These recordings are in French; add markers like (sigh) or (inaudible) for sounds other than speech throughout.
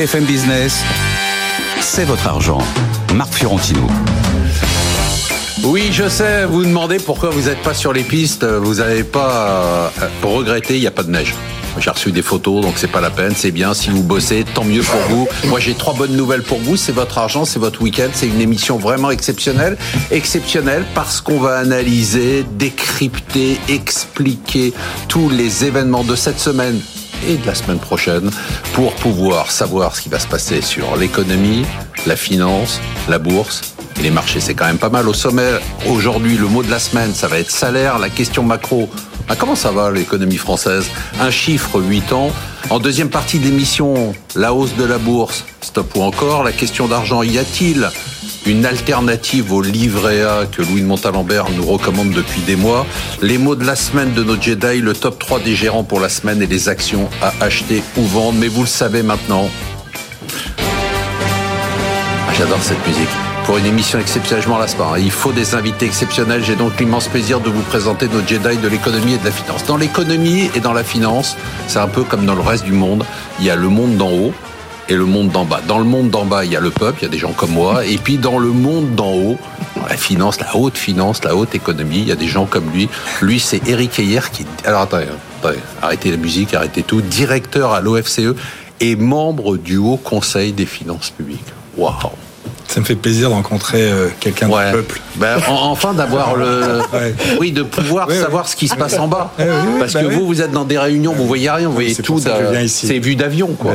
BFM Business, c'est votre argent. Marc Fiorentino. Oui, je sais, vous demandez pourquoi vous n'êtes pas sur les pistes, vous n'avez pas euh, regretté, il n'y a pas de neige. J'ai reçu des photos, donc c'est pas la peine, c'est bien. Si vous bossez, tant mieux pour vous. Moi, j'ai trois bonnes nouvelles pour vous. C'est votre argent, c'est votre week-end. C'est une émission vraiment exceptionnelle. Exceptionnelle parce qu'on va analyser, décrypter, expliquer tous les événements de cette semaine et de la semaine prochaine pour pouvoir savoir ce qui va se passer sur l'économie, la finance, la bourse et les marchés. C'est quand même pas mal. Au sommet, aujourd'hui, le mot de la semaine, ça va être salaire. La question macro, ah, comment ça va l'économie française? Un chiffre, 8 ans. En deuxième partie de l'émission, la hausse de la bourse, stop ou encore. La question d'argent, y a-t-il une alternative au livret A que Louis de Montalembert nous recommande depuis des mois? Les mots de la semaine de nos Jedi, le top 3 des gérants pour la semaine et les actions à acheter ou vendre. Mais vous le savez maintenant. Ah, j'adore cette musique. Pour une émission exceptionnelle, je m'en. Il faut des invités exceptionnels. J'ai donc l'immense plaisir de vous présenter nos Jedi de l'économie et de la finance. Dans l'économie et dans la finance, c'est un peu comme dans le reste du monde. Il y a le monde d'en haut, et le monde d'en bas. Dans le monde d'en bas, il y a le peuple, il y a des gens comme moi. Et puis dans le monde d'en haut, la finance, la haute finance, la haute économie, il y a des gens comme lui. Lui, c'est Eric Heyer qui... Alors attendez, arrêtez la musique, arrêtez tout. Directeur à l'OFCE et membre du Haut Conseil des finances publiques. Waouh ça me fait plaisir de rencontrer euh, quelqu'un du peuple. Ben, enfin d'avoir le, (laughs) oui, de pouvoir savoir ce qui se passe en bas. Parce que bah vous, vous êtes dans des réunions, vous voyez rien, vous voyez tout. C'est vu d'avion, quoi.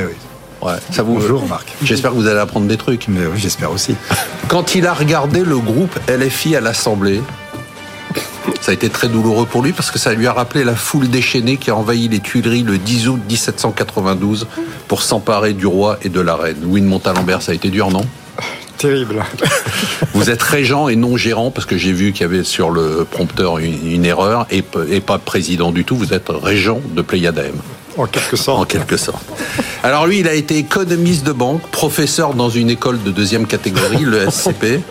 Ouais, ça vous. Bonjour Marc. J'espère que vous allez apprendre des trucs. Mais oui, j'espère aussi. (laughs) Quand il a regardé le groupe LFI à l'Assemblée, ça a été très douloureux pour lui parce que ça lui a rappelé la foule déchaînée qui a envahi les Tuileries le 10 août 1792 pour s'emparer du roi et de la reine. Louis de Montalembert, ça a été dur, non? Terrible. Vous êtes régent et non gérant parce que j'ai vu qu'il y avait sur le prompteur une, erreur et, et, pas président du tout. Vous êtes régent de Pléiade en quelque sorte. En quelque sorte. Alors lui, il a été économiste de banque, professeur dans une école de deuxième catégorie, le SCP,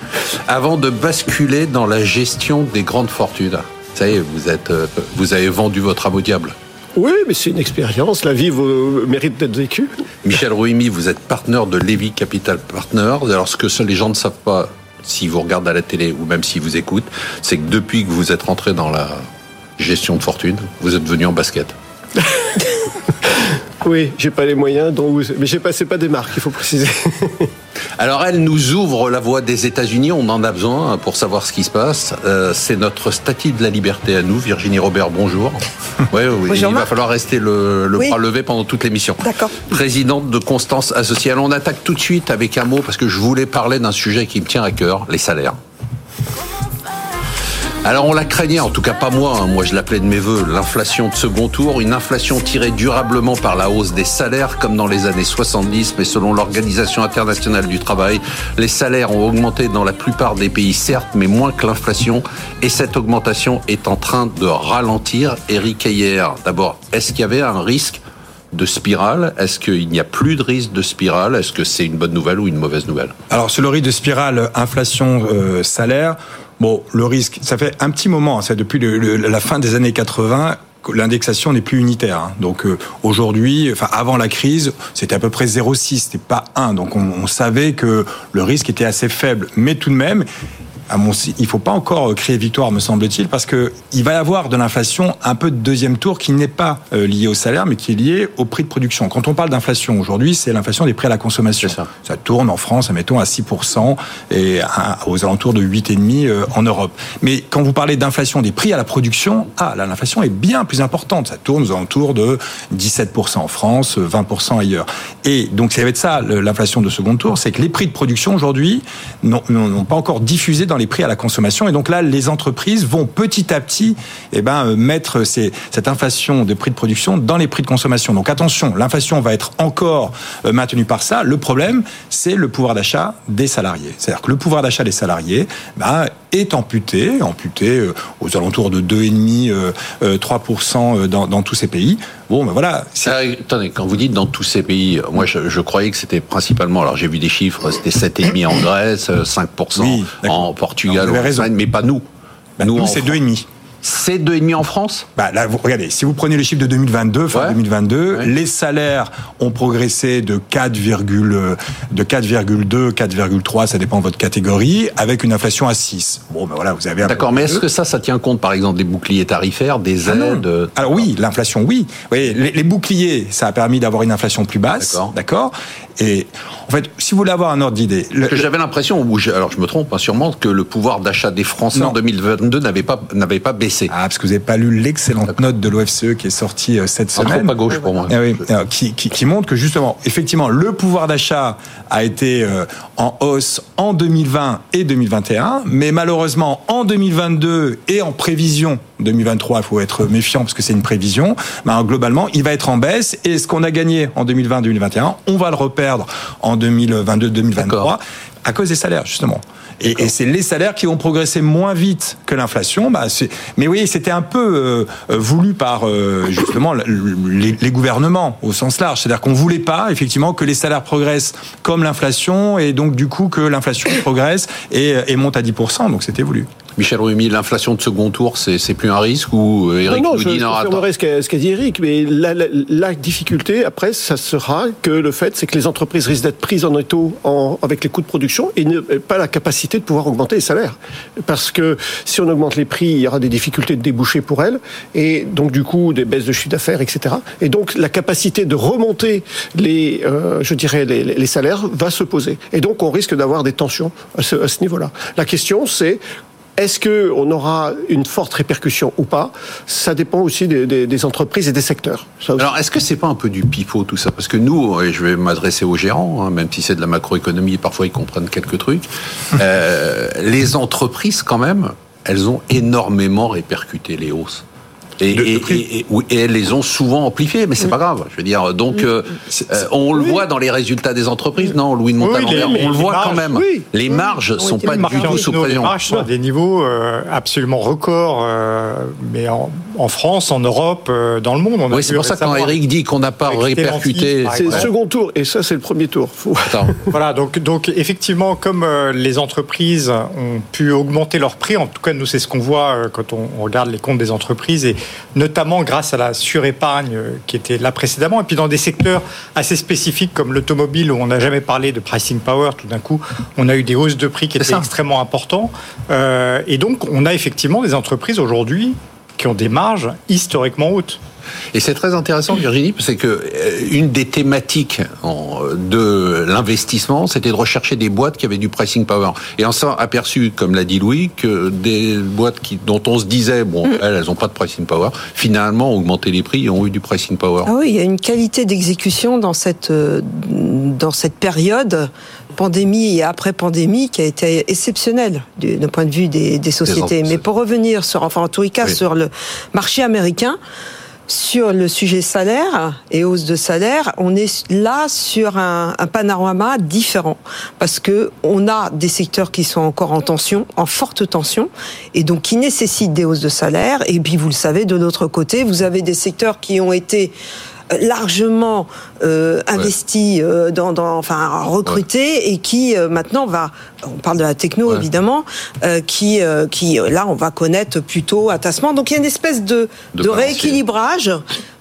avant de basculer dans la gestion des grandes fortunes. Ça y est, vous, êtes, euh, vous avez vendu votre âme au diable. Oui, mais c'est une expérience. La vie mérite d'être vécue. Michel Rouimi, vous êtes partenaire de Levy Capital Partners. Alors, ce que les gens ne savent pas, s'ils vous regardent à la télé ou même s'ils vous écoutent, c'est que depuis que vous êtes rentré dans la gestion de fortune, vous êtes venu en basket. (laughs) Oui, j'ai pas les moyens, donc, mais j'ai passé pas des marques, il faut préciser. (laughs) Alors elle nous ouvre la voie des États-Unis, on en a besoin pour savoir ce qui se passe. Euh, c'est notre statut de la liberté à nous, Virginie Robert, bonjour. (laughs) Oui, oui, il va falloir rester le, bras levé pendant toute l'émission. D'accord. Présidente de Constance Associée. Alors on attaque tout de suite avec un mot parce que je voulais parler d'un sujet qui me tient à cœur, les salaires. Alors on la craignait, en tout cas pas moi, hein. moi je l'appelais de mes voeux, l'inflation de second tour, une inflation tirée durablement par la hausse des salaires comme dans les années 70, mais selon l'Organisation internationale du travail, les salaires ont augmenté dans la plupart des pays certes, mais moins que l'inflation, et cette augmentation est en train de ralentir. Eric Ayer, d'abord, est-ce qu'il y avait un risque de spirale? Est-ce qu'il n'y a plus de risque de spirale? Est-ce que c'est une bonne nouvelle ou une mauvaise nouvelle? Alors sur le risque de spirale inflation-salaire, euh, Bon, le risque, ça fait un petit moment, c'est depuis la fin des années 80 l'indexation n'est plus unitaire. Hein. Donc euh, aujourd'hui, enfin avant la crise, c'était à peu près 0,6, c'était pas 1. Donc on, on, savait que le risque était assez faible, mais tout de même, à mon, il faut pas encore créer victoire, me semble-t-il, parce que il va y avoir de l'inflation un peu de deuxième tour qui n'est pas euh, lié au salaire, mais qui est lié au prix de production. Quand on parle d'inflation aujourd'hui, c'est l'inflation des prix à la consommation. Ça. ça. tourne en France, mettons à 6% et aux alentours de 8,5% euh, en Europe. Mais quand vous parlez d'inflation des prix à la production, ah, là, l'inflation est bien plus importante. Ça tourne aux alentours de 17% en France, 20% ailleurs. Et donc, ça va être ça, l'inflation de second tour, c'est que les prix de production aujourd'hui n'ont pas encore diffusé dans les prix à la consommation. Et donc là, les entreprises vont petit à petit eh ben, euh, mettre cette inflation de prix de production dans les prix de consommation. Donc attention, l'inflation va être encore euh, maintenue par ça. Le problème, c'est le pouvoir d'achat des salariés. C'est-à-dire que le pouvoir d'achat des salariés ben, est amputé, amputé euh, aux alentours de 2,5, 3% dans, dans tous ces pays. Bon, ben voilà. attendez, quand vous dites dans tous ces pays, moi je, je croyais que c'était principalement, alors j'ai vu des chiffres, c'était 7,5 en Grèce, 5% en Portugal, mais pas nous. Bah, nous, c'est 2,5. C'est 2,5 en France? Bah, là, vous, regardez, si vous prenez les chiffres de 2022, fin 2022, les salaires ont progressé de 4, de 4,2, 4,3, ça dépend de votre catégorie, avec une inflation à 6. Bon, ben voilà, vous avez. D'accord, mais est-ce que ça, ça tient compte, par exemple, des boucliers tarifaires, des ah aides Alors oui, l'inflation, oui. oui les, les, boucliers, ça a permis d'avoir une inflation plus basse, d'accord. Et en fait, si vous voulez avoir un ordre d'idée, j'avais l'impression, alors je me trompe pas hein, sûrement, que le pouvoir d'achat des Français en 2022 n'avait pas n'avait pas baissé. Ah, parce que vous n'avez pas lu l'excellente note de l'OFCE qui est sortie euh, cette semaine. Un trop à gauche pour moi. Ah oui, qui, qui, qui, montre que justement, effectivement, le pouvoir d'achat a été euh, en hausse en 2020 et 2021, mais malheureusement en 2022 et en prévision 2023, il faut être méfiant parce que c'est une prévision. Ben, globalement, il va être en baisse et ce qu'on a gagné en 2020-2021, on va le en 2022-2023 à cause des salaires justement. Et, c'est les salaires qui vont progresser moins vite que l'inflation. Bah, mais oui, c'était un peu euh, voulu par euh, justement les, gouvernements au sens large. C'est-à-dire qu'on voulait pas effectivement que les salaires progressent comme l'inflation et donc du coup que l'inflation (coughs) progresse et, et monte à 10%. Donc c'était voulu. Michel Rumi, l'inflation de second tour, c'est plus un risque ou euh, Eric non, non, dit je, ce qu'a dit Eric, mais la, difficulté après, ça sera que le fait, c'est que les entreprises risquent d'être prises en étau en, avec les coûts de production et ne pas la capacité de pouvoir augmenter les salaires. Parce que si on augmente les prix, il y aura des difficultés de déboucher pour elles et donc du coup des baisses de chiffre d'affaires, etc. Et donc la capacité de remonter les, euh, je dirais, les, les, salaires va se poser. Et donc on risque d'avoir des tensions à ce, à ce niveau-là. La question, c'est est-ce qu'on aura une forte répercussion ou pas? Ça dépend aussi des, entreprises et des secteurs. Alors, est-ce que c'est pas un peu du pifot tout ça? Parce que nous, et je vais m'adresser aux gérants, hein, même si c'est de la macroéconomie, parfois ils comprennent quelques trucs. (laughs) Euh, les entreprises, quand même, elles ont énormément répercuté les hausses. Et, elles les ont souvent amplifiées, mais c'est pas grave. Je veux dire, donc euh, euh, on le voit dans les résultats des entreprises, non, Louis de Montalembert, on le voit quand même. Les marges sont pas du tout sous pression. Les marges sont à des niveaux euh, absolument records, mais en, France, en Europe, dans le monde. On oui, c'est pour ça que quand Eric dit qu'on n'a pas répercuté, c'est le second tour, et ça c'est le premier tour. (laughs) voilà, donc donc effectivement, comme les entreprises ont pu augmenter leurs prix, en tout cas nous c'est ce qu'on voit quand on, on regarde les comptes des entreprises et notamment grâce à la surépargne qui était là précédemment, et puis dans des secteurs assez spécifiques comme l'automobile où on n'a jamais parlé de pricing power, tout d'un coup on a eu des hausses de prix qui étaient extrêmement importantes, euh, et donc on a effectivement des entreprises aujourd'hui qui ont des marges historiquement hautes. Et c'est très intéressant, Virginie, c'est que euh, une des thématiques de l'investissement, c'était de rechercher des boîtes qui avaient du pricing power. Et on s'est aperçu, comme l'a dit Louis, que des boîtes qui, dont on se disait, bon, mm. elles, elles n'ont pas de pricing power, finalement ont augmenté les prix et ont eu du pricing power. Ah oui, il y a une qualité d'exécution dans cette, euh, dans cette période pandémie et après pandémie qui a été exceptionnelle d'un point de vue des, sociétés. Mais pour revenir sur, enfin en les cas, sur le marché américain, sur le sujet salaire et hausse de salaire, on est là sur un, panorama différent parce que on a des secteurs qui sont encore en tension, en forte tension, et donc qui nécessitent des hausses de salaire. Et puis vous le savez, de l'autre côté, vous avez des secteurs qui ont été largement euh, investi euh, dans, dans, enfin recruté et qui euh, maintenant va on parle de la techno évidemment euh, qui qui là on va connaître plutôt un tassement donc il y a une espèce de, de, rééquilibrage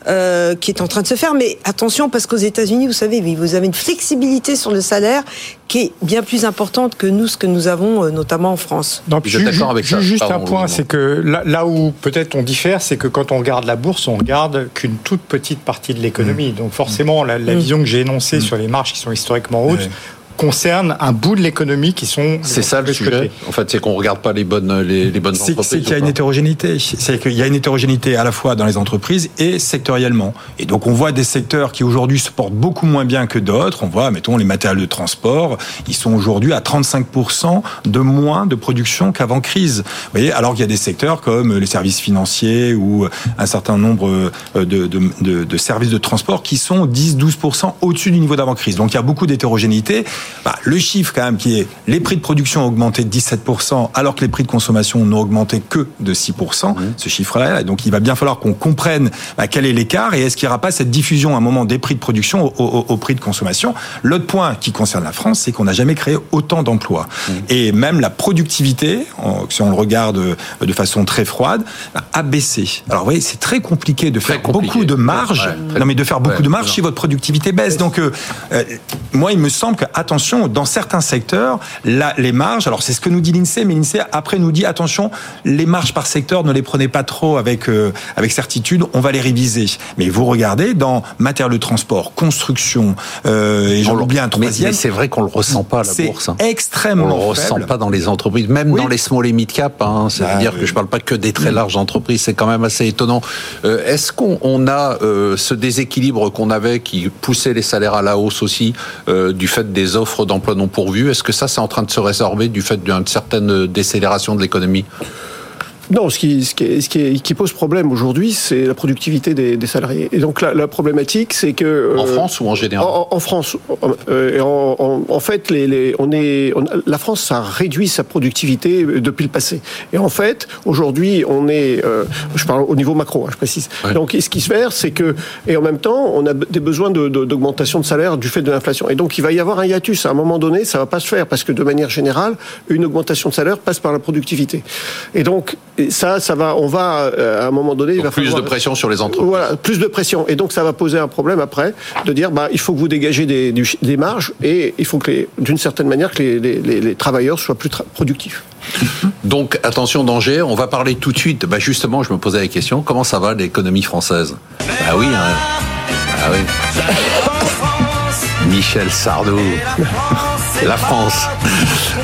euh, qui est en train de se faire. Mais attention, parce qu'aux États-Unis, vous savez, vous avez une flexibilité sur le salaire qui est bien plus importante que nous, ce que nous avons, notamment en France. Non, je suis d'accord avec ça. Juste un point, c'est que là, là où peut-être on diffère, c'est que quand on regarde la bourse, on regarde qu'une toute petite partie de l'économie. Mmh. Donc forcément, la, la, mmh. vision que j'ai énoncée mmh. sur les marges qui sont historiquement hautes, concerne un bout de l'économie qui sont. C'est ça le sujet. En fait, c'est qu'on regarde pas les bonnes les, bonnes entreprises. C'est qu'il y a une hétérogénéité. C'est qu'il y a une hétérogénéité à la fois dans les entreprises et sectoriellement. Et donc on voit des secteurs qui aujourd'hui se portent beaucoup moins bien que d'autres. On voit, mettons, les matériaux de transport, ils sont aujourd'hui à 35% de moins de production qu'avant crise. Vous voyez, alors qu'il y a des secteurs comme les services financiers ou un certain nombre de, de, de, de services de transport qui sont 10-12% au-dessus du niveau d'avant crise. Donc il y a beaucoup d'hétérogénéité. Bah, le chiffre quand même qui est les prix de production ont augmenté de 17% alors que les prix de consommation n'ont augmenté que de 6%, mmh. ce chiffre-là. Donc il va bien falloir qu'on comprenne bah, quel est l'écart et est-ce qu'il n'y aura pas cette diffusion à un moment des prix de production au, prix de consommation. L'autre point qui concerne la France, c'est qu'on n'a jamais créé autant d'emplois. Mmh. Et même la productivité, si on le regarde de façon très froide, a baissé. Alors vous voyez, c'est très compliqué de faire beaucoup de marge. non mais de faire beaucoup de marge si votre productivité baisse. Donc euh, euh, moi, il me semble que attention, dans certains secteurs, là, les marges. Alors c'est ce que nous dit l'Insee, mais l'Insee après nous dit attention, les marges par secteur, ne les prenez pas trop avec euh, avec certitude. On va les réviser. Mais vous regardez dans matière de transport, construction, et j'en oublie un troisième. Mais, c'est vrai qu'on le ressent pas à la bourse. Hein. Extrêmement. On le ressent pas dans les entreprises, même dans les small et mid cap. Hein. C'est-à-dire bah, que je parle pas que des très larges entreprises. C'est quand même assez étonnant. Est-ce qu'on a ce déséquilibre qu'on avait qui poussait les salaires à la hausse aussi euh, du fait des offres d'emploi non pourvues. Est-ce que ça, c'est en train de se résorber du fait d'une certaine décélération de l'économie? Non, ce qui, ce qui, ce qui, qui pose problème aujourd'hui, c'est la productivité des, des, salariés. Et donc la, la problématique, c'est que euh, en France ou en général En, en France, euh, en, en, en, fait, les, les, on est, on, la France a réduit sa productivité depuis le passé. Et en fait, aujourd'hui, on est, euh, je parle au niveau macro, hein, je précise. Ouais. Donc, ce qui se fait, c'est que, et en même temps, on a des besoins d'augmentation de, de, salaire du fait de l'inflation. Et donc, il va y avoir un hiatus. À un moment donné, ça va pas se faire parce que de manière générale, une augmentation de salaire passe par la productivité. Et donc ça, ça va, on va euh, à un moment donné, il va plus de pression sur les entreprises. Voilà, plus de pression, et donc ça va poser un problème après de dire, bah, il faut que vous dégagez des, des marges et il faut que, d'une certaine manière, que les, les, les, travailleurs soient plus productifs. (laughs) Donc attention danger, on va parler tout de suite. Bah justement, je me posais la question, comment ça va l'économie française? Ah oui, hein. ah oui. Michel Sardou. La France.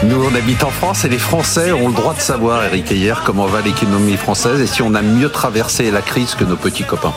Nous, on habite en France et les Français ont le droit de savoir, Eric hier, comment va l'économie française et si on a mieux traversé la crise que nos petits copains.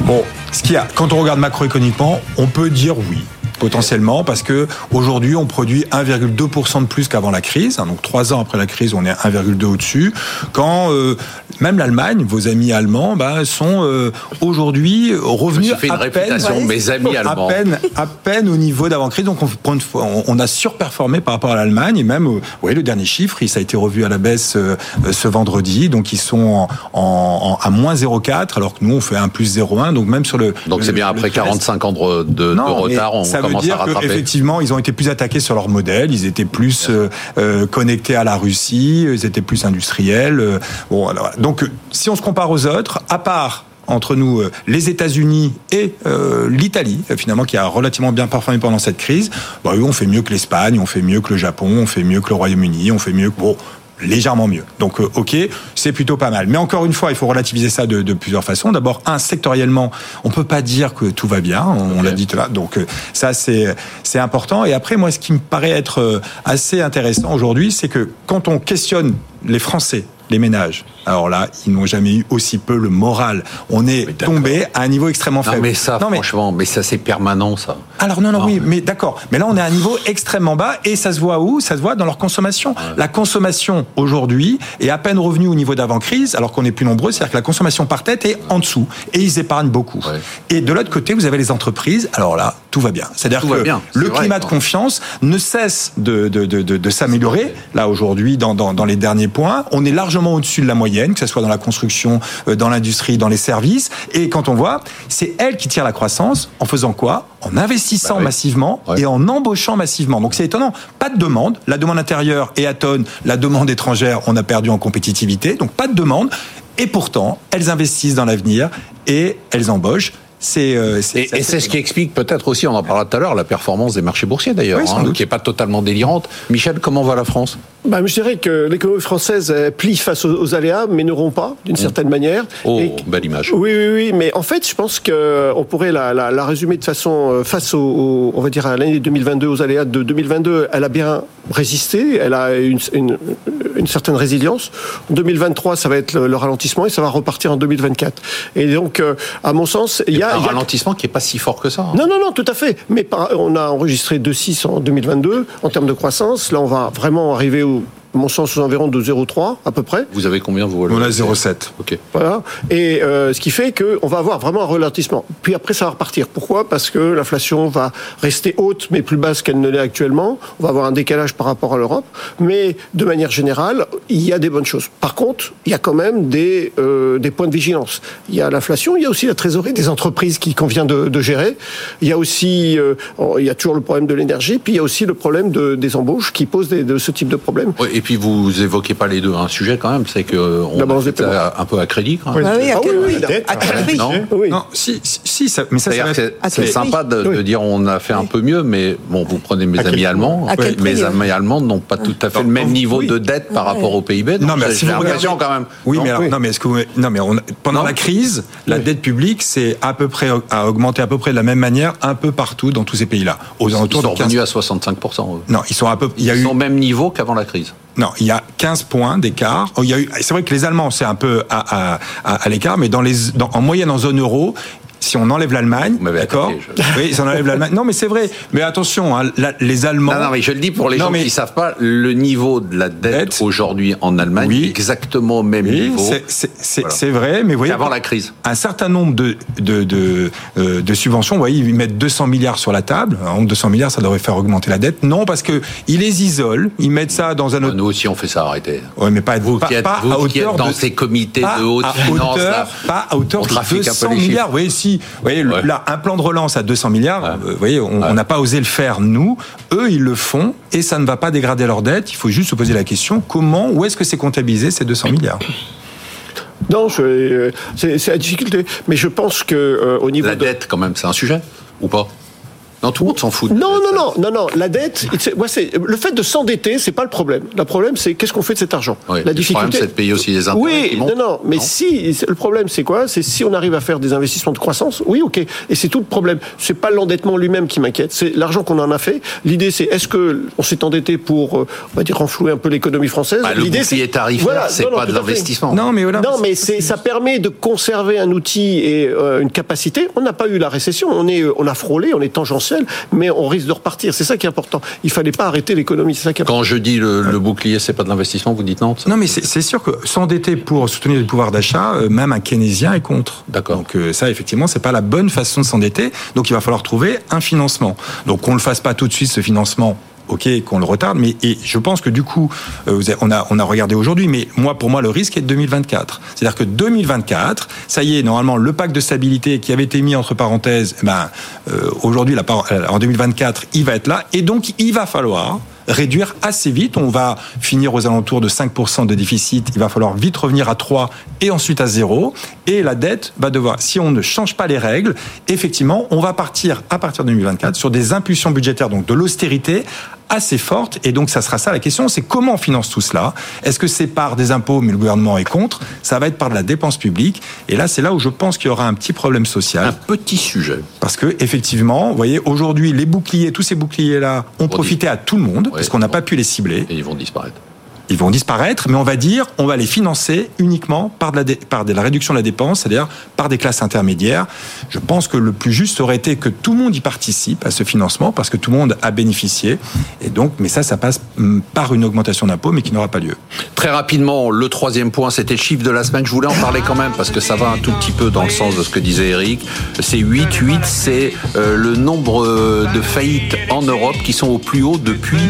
Bon, ce qu'il y a, quand on regarde macroéconomiquement, on peut dire oui potentiellement parce que aujourd'hui on produit 1,2% de plus qu'avant la crise. Donc trois ans après la crise, on est 1,2 au-dessus. Quand euh, même l'Allemagne, vos amis allemands, bah, sont euh, aujourd'hui revenus fait une à réputation, peine, mes amis allemands, à peine, à peine au niveau d'avant crise. Donc on, on, a surperformé par rapport à l'Allemagne et même, euh, oui, le dernier chiffre, il ça a été revu à la baisse euh, ce vendredi. Donc ils sont en, en, à moins 0,4 alors que nous on fait un plus 0,1. Donc même sur le donc c'est bien après 45 ans de, de, non, de retard, on ça veut dire à rattraper. Effectivement, ils ont été plus attaqués sur leur modèle. Ils étaient plus euh, connectés à la Russie. Ils étaient plus industriels. bon, alors, donc si on se compare aux autres, à part entre nous les États-Unis et euh, l'Italie, finalement, qui a relativement bien performé pendant cette crise, bah, oui, on fait mieux que l'Espagne, on fait mieux que le Japon, on fait mieux que le Royaume-Uni, on fait mieux que... Bon, légèrement mieux. Donc, euh, ok, c'est plutôt pas mal. Mais encore une fois, il faut relativiser ça de, de plusieurs façons. D'abord, un, sectoriellement, on peut pas dire que tout va bien. On, okay. l'a dit là. Donc, euh, ça, c'est c'est important. Et après, moi, ce qui me paraît être assez intéressant aujourd'hui, c'est que quand on questionne les Français les ménages. Alors là, ils n'ont jamais eu aussi peu le moral. On est tombé à un niveau extrêmement faible. Non mais ça, non, franchement, mais, ça c'est permanent ça. Alors non, non, oui, mais d'accord. Mais là, on est à un niveau extrêmement bas et ça se voit où? Ça se voit dans leur consommation. Ouais. La consommation aujourd'hui est à peine revenue au niveau d'avant-crise, alors qu'on est plus nombreux. C'est-à-dire que la consommation par tête est en dessous et ils épargnent beaucoup. Ouais. Et de l'autre côté, vous avez les entreprises. Alors là, tout va bien. C'est-à-dire que bien. le vrai, climat de confiance ne cesse de, de, de, de s'améliorer. Là aujourd'hui, dans, dans, dans les derniers points, on est largement au-dessus de la moyenne, que ce soit dans la construction, euh, dans l'industrie, dans les services. Et quand on voit, c'est elle qui tire la croissance en faisant quoi? En investissant bah oui. massivement ouais. et en embauchant massivement. Donc c'est étonnant. Pas de demande. La demande intérieure est à tonne. La demande étrangère, on a perdu en compétitivité. Donc pas de demande. Et pourtant, elles investissent dans l'avenir et elles embauchent. C'est, euh, et, et c'est ce qui explique peut-être aussi, on en parlera tout à l'heure, la performance des marchés boursiers d'ailleurs, oui, hein, qui n'est pas totalement délirante. Michel, comment va la France? Bah, Je dirais que l'économie française plie face aux, aux aléas, mais ne rompt pas d'une mmh. certaine manière. Oh, et, belle image. Oui, oui, oui, mais en fait, je pense qu'on pourrait la, la, la, résumer de façon euh, face au, au on va dire à l'année 2022, aux aléas de 2022. Elle a bien résisté, elle a une, une, une certaine résilience. En 2023, ça va être le, le, ralentissement et ça va repartir en 2024. Et donc, euh, à mon sens, il y a un ralentissement qui est pas si fort que ça. Hein. Non, non, non, tout à fait. Mais par, on a enregistré 2,6 en 2022 en termes de croissance. Là, on va vraiment arriver au mon sens, aux environs de 0,3 à peu près. Vous avez combien vous On a 0,7. Ok. Voilà. Et euh, ce qui fait qu'on va avoir vraiment un ralentissement. Puis après, ça va repartir. Pourquoi? Parce que l'inflation va rester haute, mais plus basse qu'elle ne l'est actuellement. On va avoir un décalage par rapport à l'Europe. Mais de manière générale, il y a des bonnes choses. Par contre, il y a quand même des, euh, des points de vigilance. Il y a l'inflation, il y a aussi la trésorerie des entreprises qui convient de, de gérer. Il y a aussi, euh, il y a toujours le problème de l'énergie, puis il y a aussi le problème de, des embauches qui posent des, de ce type de problème. Ouais, et puis vous évoquez pas les deux. Un sujet quand même, c'est que on des a fait ça un peu à crédit. Quand même. Ah oui, à Ah oui, dette, À prix Non Oui. Non, si, si, si, ça, mais ça, c'est c'est sympa de, dire on a fait un peu mieux, mais bon, vous prenez mes amis allemands. Mes amis allemands n'ont pas tout à fait le même niveau de dette par rapport au PIB. Non, mais vous l'impression quand même. Oui, mais alors, non, mais est-ce que vous, non, mais on- pendant la crise, la dette publique, c'est à peu près a augmenté à peu près de la même manière un peu partout dans tous ces pays-là, aux ils alentours sont de 15. revenus à 65%. eux. Non, ils sont à peu. Il y a Ils eu sont au même niveau qu'avant la crise. Non, il y a 15 points d'écart. Oh. C'est vrai que les Allemands, c'est un peu à, à, l'écart, mais dans les en moyenne en zone euro. Si on enlève l'Allemagne, d'accord je- Oui, si on enlève l'Allemagne. Non, mais c'est vrai. Mais attention, hein, la- les Allemands. Non, non, mais je le dis pour les Non, gens mais- qui ne savent pas, le niveau de la dette, Dette. aujourd'hui en Allemagne Oui. est exactement au même Oui, niveau c'est- Voilà. vrai, mais vous voyez, qu'avant la crise. un certain nombre de, de, de, euh, de subventions, vous voyez, ils mettent 200 milliards sur la table. Alors, 200 milliards, ça devrait faire augmenter la dette. Non, parce que ils les isolent, ils mettent ça dans un autre. Nous aussi, on fait ça, arrêtez. Ouais, mais pas, Vous pas, qui êtes, pas vous à qui êtes hauteur dans ces comités pas de haute à finance, hauteur, là, pas à hauteur de trafique un peu 200 les chiffres. milliards. Vous voyez, si, vous voyez, Ouais. là, un plan de relance à 200 milliards, Ouais. vous voyez, on Ouais. n'a pas osé le faire nous. Eux, ils le font et ça ne va pas dégrader leur dette. Il faut juste se poser la question comment, où est-ce que c'est comptabilisé ces 200 milliards? Non, euh, c'est c'est la difficulté. Mais je pense que euh, au niveau La de... dette, quand même, c'est un sujet ou pas? Non, tout le monde s'en fout. de Non, la non, non, non, non. La dette, c'est- moi, c'est le fait de s'endetter, c'est pas le problème. Le problème, c'est qu'est-ce qu'on fait de cet argent? Oui, la le problème, c'est de payer aussi les intérêts Oui, non, non. Mais Non si c'est- le problème, c'est quoi? C'est si on arrive à faire des investissements de croissance. Oui, ok. Et c'est tout le problème. C'est pas l'endettement lui-même qui m'inquiète. C'est l'argent qu'on en a fait. L'idée, c'est est-ce que on s'est endetté pour, euh, on va dire, renflouer un peu l'économie française? Bah, L'idée, bouclier tarifaire, Voilà, c'est pas de l'investissement. Non, mais voilà. Non, mais c'est, ça permet de conserver un outil et euh, une capacité. On n'a pas eu la récession, on est, on a frôlé, on est tangentiel, mais on risque de repartir. C'est ça qui est important. Il fallait pas arrêter l'économie. C'est ça qui est important. Quand je dis le, le bouclier, c'est pas de l'investissement, vous dites non Non, mais c'est c'est sûr que s'endetter pour soutenir le pouvoir d'achat, euh, même un keynésien est contre. D'accord. Donc euh, ça, effectivement, c'est pas la bonne façon de s'endetter. Donc il va falloir trouver un financement. Donc qu'on le fasse pas tout de suite ce financement. Ok, qu'on le retarde, mais et je pense que du coup, euh, on a on a regardé aujourd'hui, mais moi pour moi le risque est de 2024. C'est-à-dire que 2024, ça y est, normalement le pacte de stabilité qui avait été mis entre parenthèses, eh ben euh, aujourd'hui euh, en 2024, il va être là, et donc il va falloir réduire assez vite. On va finir aux alentours de 5% de déficit. Il va falloir vite revenir à 3 et ensuite à 0. Et la dette va devoir, si on ne change pas les règles, effectivement, on va partir à partir de 2024 sur des impulsions budgétaires, donc de l'austérité assez forte. Et donc, ça sera ça la question, c'est comment on finance tout cela? Est-ce que c'est par des impôts, mais le gouvernement est contre? Ça va être par de la dépense publique. Et là, c'est là où je pense qu'il y aura un petit problème social. Un petit sujet. Parce que effectivement, vous voyez, aujourd'hui, les boucliers, tous ces boucliers-là, ont profité à tout le monde parce qu'on n'a pas pu les cibler. Et ils vont disparaître. Ils vont disparaître, mais on va dire, on va les financer uniquement par de la, réduction de la dépense, c'est-à-dire par des classes intermédiaires. Je pense que le plus juste aurait été que tout le monde y participe à ce financement parce que tout le monde a bénéficié. Et donc, mais ça, ça passe hum, par une augmentation d'impôts, mais qui n'aura pas lieu. Très rapidement, le troisième point, c'était chiffre de la semaine. Je voulais en parler quand même parce que ça va un tout petit peu dans le sens de ce que disait Eric. C'est 8, 8, c'est euh, le nombre de faillites en Europe qui sont au plus haut depuis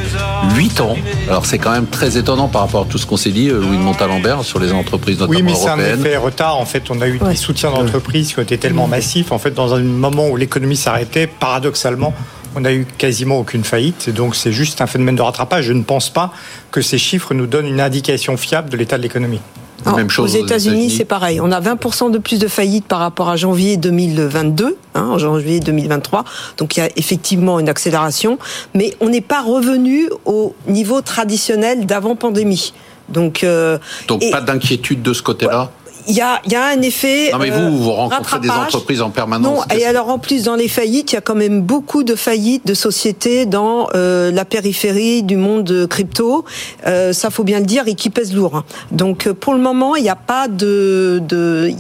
8 ans. Alors c'est quand même très étonnant par rapport à tout ce qu'on s'est dit, euh, Louis de Montalembert, sur les entreprises notamment Oui, mais c'est un européennes. effet retard. En fait, on a eu Ouais. des soutiens d'entreprises qui ont été tellement massifs. En fait, dans un moment où l'économie s'arrêtait, paradoxalement, on n'a eu quasiment aucune faillite. Et donc, c'est juste un phénomène de rattrapage. Je ne pense pas que ces chiffres nous donnent une indication fiable de l'état de l'économie. Alors, Même chose aux États-Unis, c'est pareil. On a 20% de plus de faillites par rapport à janvier 2022, hein, en janvier 2023. Donc il y a effectivement une accélération, mais on n'est pas revenu au niveau traditionnel d'avant pandémie. Donc, euh, Donc et- pas d'inquiétude de ce côté-là? Il y a, y a un effet. Non, mais vous, vous rencontrez des entreprises en permanence. Non, et alors en plus, dans les faillites, il y a quand même beaucoup de faillites de sociétés dans euh, la périphérie du monde crypto. Euh, ça, faut bien le dire, et qui pèsent lourd. Hein. Donc, pour le moment, il n'y a pas de, de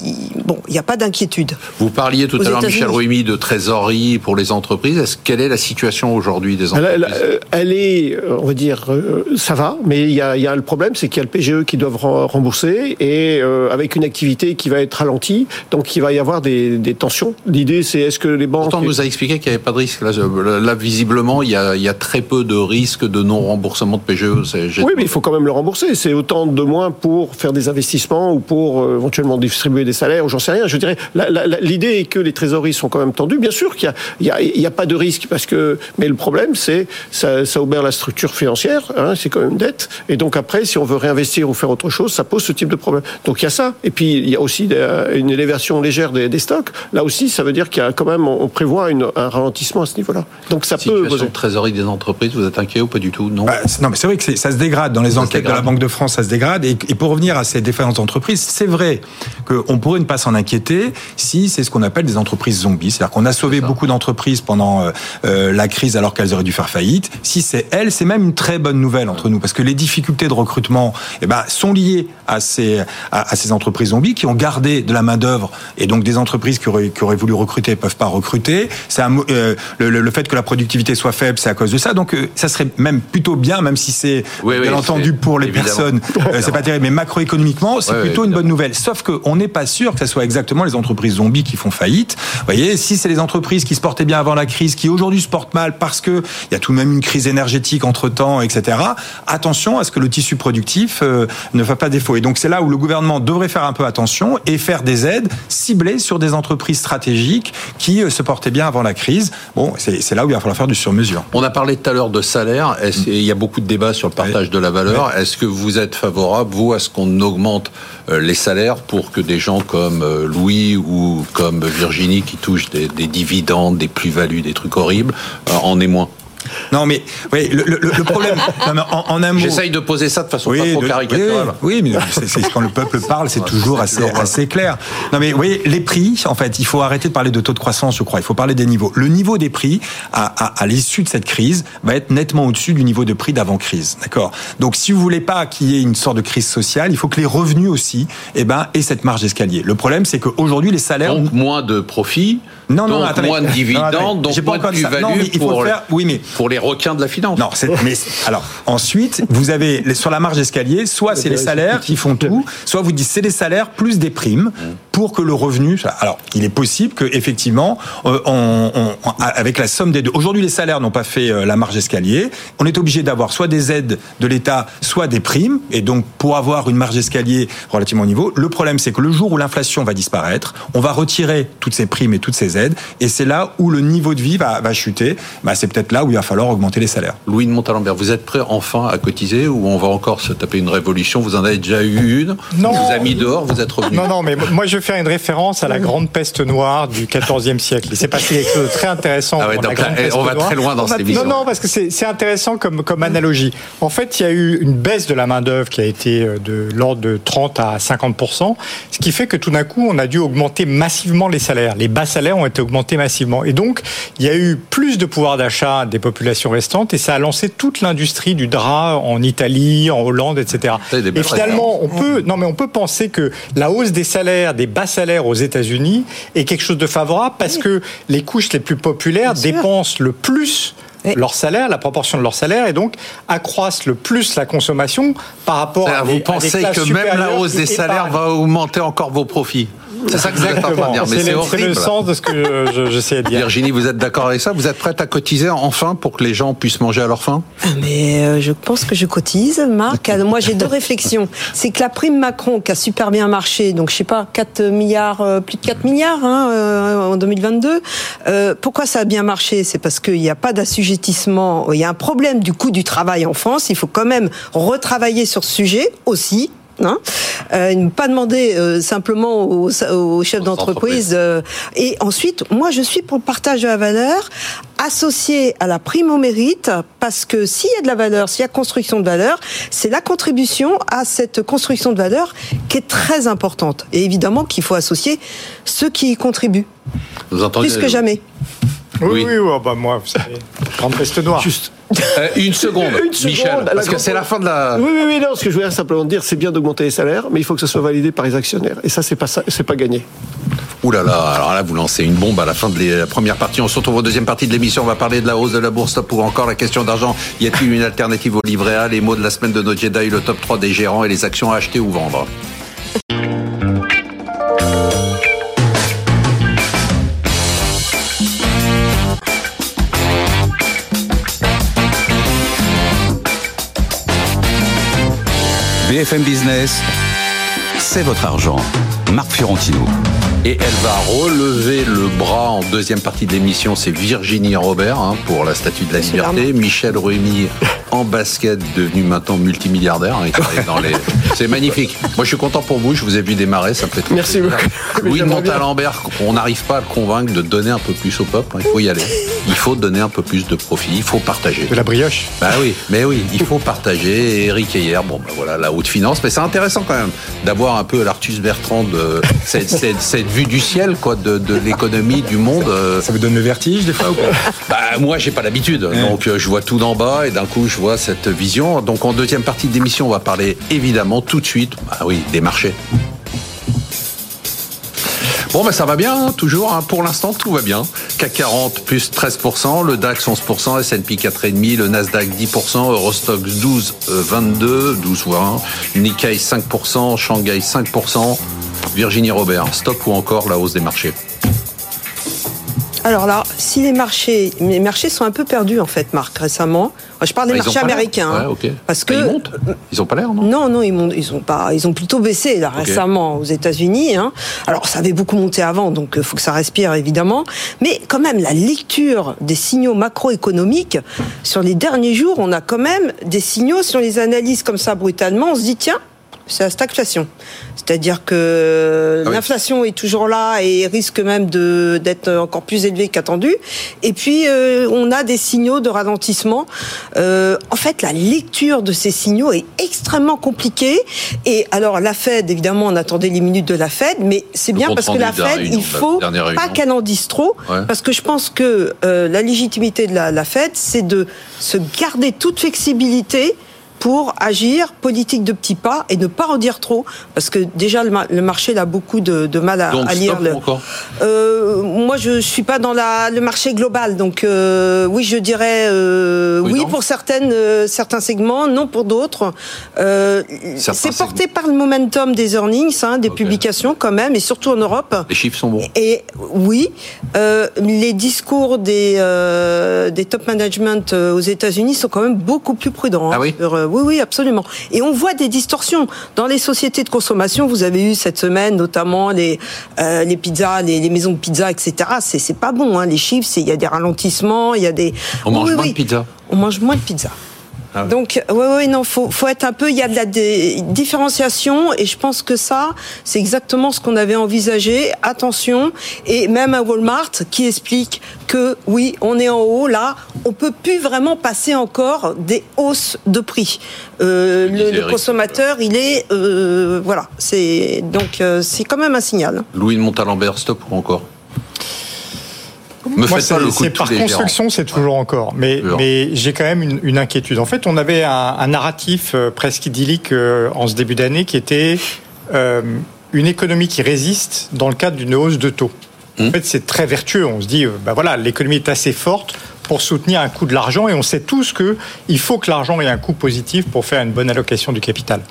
bon, il n'y a pas d'inquiétude. Vous parliez tout à l'heure, Michel Ruimi, de trésorerie pour les entreprises. Est-ce quelle est la situation aujourd'hui des entreprises? elle, est, on va dire, ça va, mais il y a, y a le problème, c'est qu'il y a le PGE qui doivent rembourser et avec une qui va être ralentie, donc il va y avoir des, tensions. L'idée, c'est est-ce que les banques... Pourtant, on nous a expliqué qu'il n'y avait pas de risque. Là, visiblement, il y, a, très peu de risques de non-remboursement de PGE. Oui, mais il faut quand même le rembourser. C'est autant de moins pour faire des investissements ou pour euh, éventuellement distribuer des salaires, ou j'en sais rien. Je dirais, l'idée est que les trésoreries sont quand même tendues. Bien sûr qu'il n'y a, a, pas de risque, parce que... mais le problème, c'est ça, ça obère la structure financière, hein, c'est quand même une dette. Et donc après, si on veut réinvestir ou faire autre chose, ça pose ce type de problème. Donc il y a ça. Et puis il y a aussi une élévation légère des, stocks. Là aussi, ça veut dire qu'il y a quand même, on prévoit un ralentissement à ce niveau-là. Donc ça Situation peut. de trésorerie des entreprises, vous êtes inquiet ou pas du tout? Non. Bah, non, mais c'est vrai que ça se dégrade dans les enquêtes de la Banque de France, ça se dégrade. Et, pour revenir à ces différentes entreprises, c'est vrai qu'on pourrait ne pas s'en inquiéter si c'est ce qu'on appelle des entreprises zombies. C'est-à-dire qu'on a sauvé beaucoup d'entreprises pendant euh, euh, la crise alors qu'elles auraient dû faire faillite. Si c'est elles, c'est même une très bonne nouvelle entre nous parce que les difficultés de recrutement, eh ben, sont liées à ces à, à ces entreprises zombies qui ont gardé de la main d'œuvre et donc des entreprises qui auraient, qui auraient voulu recruter peuvent pas recruter. C'est euh, le, le, fait que la productivité soit faible, c'est à cause de ça. Donc euh, ça serait même plutôt bien, même si c'est bien entendu pour les personnes, euh, c'est pas terrible, mais macroéconomiquement, c'est plutôt une bonne nouvelle. Sauf qu'on n'est pas sûr que ce soit exactement les entreprises zombies qui font faillite. Vous voyez, si c'est les entreprises qui se portaient bien avant la crise, qui aujourd'hui se portent mal parce que il y a tout de même une crise énergétique entre temps, etc. Attention à ce que le tissu productif ne fasse pas défaut. Et donc c'est là où le gouvernement devrait faire un peu attention et faire des aides ciblées sur des entreprises stratégiques qui euh, se portaient bien avant la crise. Bon, c'est là où il va falloir faire du sur-mesure. On a parlé tout à l'heure de salaire. Il y a beaucoup de débats sur le partage de la valeur? Est-ce que vous êtes favorable, vous, à ce qu'on augmente euh, les salaires pour que des gens comme euh, Louis ou comme Virginie, qui touchent des, dividendes, des plus-values, des trucs horribles, en aient moins? Non, mais oui, le, le, le problème, (laughs) en, un mot. J'essaye de poser ça de façon pas trop caricaturale. Oui, mais c'est, quand le peuple parle, c'est toujours assez, assez clair. Non, mais vous voyez, les prix, en fait, il faut arrêter de parler de taux de croissance, je crois. Il faut parler des niveaux. Le niveau des prix, à, à, à l'issue de cette crise, va être nettement au-dessus du niveau de prix d'avant-crise. D'accord? Donc, si vous voulez pas qu'il y ait une sorte de crise sociale, il faut que les revenus aussi eh ben, aient cette marge d'escalier. Le problème, c'est qu'aujourd'hui, les salaires. Donc, moins de profits. Non, non, donc moins de dividendes, donc moins de plus-value pour, oui, mais, pour les requins de la finance. Non, mais alors ensuite, vous avez sur la marge d'escalier, soit c'est les salaires qui font tout, soit vous dites c'est les salaires plus des primes pour que le revenu. Alors, il est possible que effectivement, euh, on, avec la somme des deux. Aujourd'hui, les salaires n'ont pas fait euh, la marge d'escalier. On est obligé d'avoir soit des aides de l'État, soit des primes, et donc pour avoir une marge d'escalier relativement au niveau. Le problème, c'est que le jour où l'inflation va disparaître, on va retirer toutes ces primes et toutes ces aides, et c'est là où le niveau de vie va, va chuter. Bah, c'est peut-être là où il va falloir augmenter les salaires. Louis de Montalembert, vous êtes prêt enfin à cotiser ou on va encore se taper une révolution? Vous en avez déjà eu une? Non. vous a mis dehors, vous êtes revenu. Non, non, mais moi je faire une référence à la grande peste noire du XIVe siècle. Il s'est passé quelque chose de très intéressant. Ah on va très loin dans cette émission. Non, non, parce que c'est intéressant comme, comme analogie. En fait, il y a eu une baisse de la main-d'œuvre qui a été euh, de l'ordre de 30 à 50 ce qui fait que tout d'un coup, on a dû augmenter massivement les salaires. Les bas salaires ont été augmentés massivement. Et donc, il y a eu plus de pouvoir d'achat des populations restantes et ça a lancé toute l'industrie du drap en Italie, en Hollande, etc. Et finalement, on peut, non mais on peut penser que la hausse des salaires, des bas salaires aux États-Unis est quelque chose de favorable parce que les couches les plus populaires dépensent le plus leur salaire, la proportion de leur salaire, et donc accroissent le plus la consommation par rapport à. Vous pensez que même la hausse des salaires va augmenter encore vos profits? C'est ça que vous êtes en train de dire, mais c'est horrible. C'est le sens de ce que j'essaie de dire. Virginie, vous êtes d'accord avec ça? Vous êtes prête à cotiser enfin pour que les gens puissent manger à leur faim? Ah, Mais euh, je pense que je cotise, Marc. Moi, j'ai deux réflexions. C'est que la prime Macron, qui a super bien marché, donc je sais pas, 4 milliards, euh, plus de 4 milliards hein, euh, en 2022. pourquoi ça a bien marché? C'est parce qu'il n'y a pas d'assujettissement. Il y a un problème du coût du travail en France. Il faut quand même retravailler sur ce sujet aussi Hein euh, ne pas demander euh, simplement aux, aux chefs d'entreprise. Euh, et ensuite, moi, je suis pour le partage de la valeur associé à la prime au mérite, parce que s'il y a de la valeur, s'il y a construction de valeur, c'est la contribution à cette construction de valeur qui est très importante. Et évidemment qu'il faut associer ceux qui y contribuent. Vous entendez Plus que jamais. Oui, oui, oui, oh, bah moi, vous (laughs) savez, grande peste noire. Juste. Euh, une seconde, Une seconde, Michel, parce que c'est la fin de la. Oui, oui, oui, non, ce que je voulais simplement dire, c'est bien d'augmenter les salaires, mais il faut que ce soit validé par les actionnaires. Et ça, c'est pas ça, c'est pas gagné. Ouh là là, alors là, vous lancez une bombe à la fin de la première partie. On se retrouve en deuxième partie de l'émission. On va parler de la hausse de la bourse pour encore la question d'argent. Y a-t-il une alternative au livret A? Les mots de la semaine de notre Jedi, le top 3 des gérants et les actions à acheter ou vendre. BFM Business, c'est votre argent. Marc Fiorentino. Et elle va relever le bras en deuxième partie de l'émission. C'est Virginie Robert hein, pour la Statue de la Liberté. Michel Remy en basket, devenu maintenant multimilliardaire. hein, il travaille dans les... (laughs) C'est magnifique. Moi, je suis content pour vous. Je vous ai vu démarrer. Ça me fait Merci plaisir. beaucoup. (laughs) Louis de. Montalembert, on n'arrive pas à le convaincre de donner un peu plus au peuple. hein, Il faut y aller. Il faut donner un peu plus de profit. Il faut partager. De la brioche. Bah oui, mais oui, il faut partager. Et Eric Heyer, bon, bah voilà, la haute finance. Mais c'est intéressant quand même d'avoir un peu l'Artus Bertrand de (laughs) cette, cette- cette vue du ciel, quoi, de, de l'économie, du monde. euh. Ça vous donne le vertige des fois ou pas? Bah, moi, j'ai pas l'habitude. Donc, euh, je vois tout d'en bas et d'un coup, je vois cette vision. Donc, en deuxième partie de l'émission, on va parler évidemment tout de suite, bah oui, des marchés. Bon, bah, ça va bien, hein, toujours. hein. Pour l'instant, tout va bien. CAC 40 plus 13%, le DAX 11%, S&P 4,5%, le Nasdaq 10%, Eurostox 12, euh, 22, 12 20, Nikkei 5%, Shanghai 5%, Virginie Robert, stop ou encore la hausse des marchés Alors là, si les marchés, les marchés sont un peu perdus en fait, Marc, récemment. Je parle des Ah, ont marchés américains. hein. Ouais. Parce Bah, que ils montent Ils ont pas l'air, non? Non, non, ils, montent- ils ont pas, ils ont plutôt baissé là récemment aux États-Unis. Hein. Alors ça avait beaucoup monté avant, donc il faut que ça respire évidemment. Mais quand même, la lecture des signaux macroéconomiques sur les derniers jours, on a quand même des signaux. Si on les analyse comme ça brutalement, on se dit tiens. C'est la stagflation. C'est-à-dire que Ah oui. l'inflation est toujours là et risque même de d'être encore plus élevée qu'attendu. Et puis euh, on a des signaux de ralentissement. Euh, en fait, la lecture de ces signaux est extrêmement compliquée. Et alors la Fed, évidemment, on attendait les minutes de la Fed, mais c'est bien parce que la Fed, réunion, il faut pas réunion. qu'elle en dise trop, Ouais. parce que je pense que euh, la légitimité de la, la Fed, c'est de se garder toute flexibilité pour agir, politique de petits pas, et ne pas en dire trop, parce que déjà le, ma- le marché il a beaucoup de, de mal à, Donc, à lire. stop le- encore Euh, moi, je suis pas dans la, le marché global, donc euh, oui, je dirais euh, Oui, pour certaines, euh, certains segments, non pour d'autres. Euh, c'est porté par le momentum des earnings, hein, des publications quand même, et surtout en Europe. Les chiffres sont bons. Et oui, euh, les discours des, euh, des top management aux États-Unis sont quand même beaucoup plus prudents. hein, Ah oui sur, oui, oui, absolument. Et on voit des distorsions dans les sociétés de consommation. Vous avez eu cette semaine notamment les euh, les pizzas, les, les maisons de pizza, etc. C'est c'est pas bon. Hein, les chiffres, il y a des ralentissements, il y a des. On mange oui, moins oui. de pizza. On mange moins de pizza. Ah. Donc, oui, oui, non, faut, faut être un peu. Il y a de la dé- différenciation, et je pense que ça, c'est exactement ce qu'on avait envisagé. Attention, et même à Walmart qui explique que oui, on est en haut là, on peut plus vraiment passer encore des hausses de prix. Euh, le, consommateur, il est, euh, voilà, c'est donc euh, c'est quand même un signal. Louis de Montalembert, stop ou encore? Me Moi, faites pas c'est le coup c'est de par tous les construction, c'est toujours encore. Mais, j'ai quand même une, une inquiétude. En fait, on avait un, un narratif euh, presque idyllique euh, en ce début d'année qui était euh, une économie qui résiste dans le cadre d'une hausse de taux. En Hum. fait, c'est très vertueux. On se dit, bah voilà, l'économie est assez forte pour soutenir un coût de l'argent et on sait tous que il faut que l'argent ait un coût positif pour faire une bonne allocation du capital.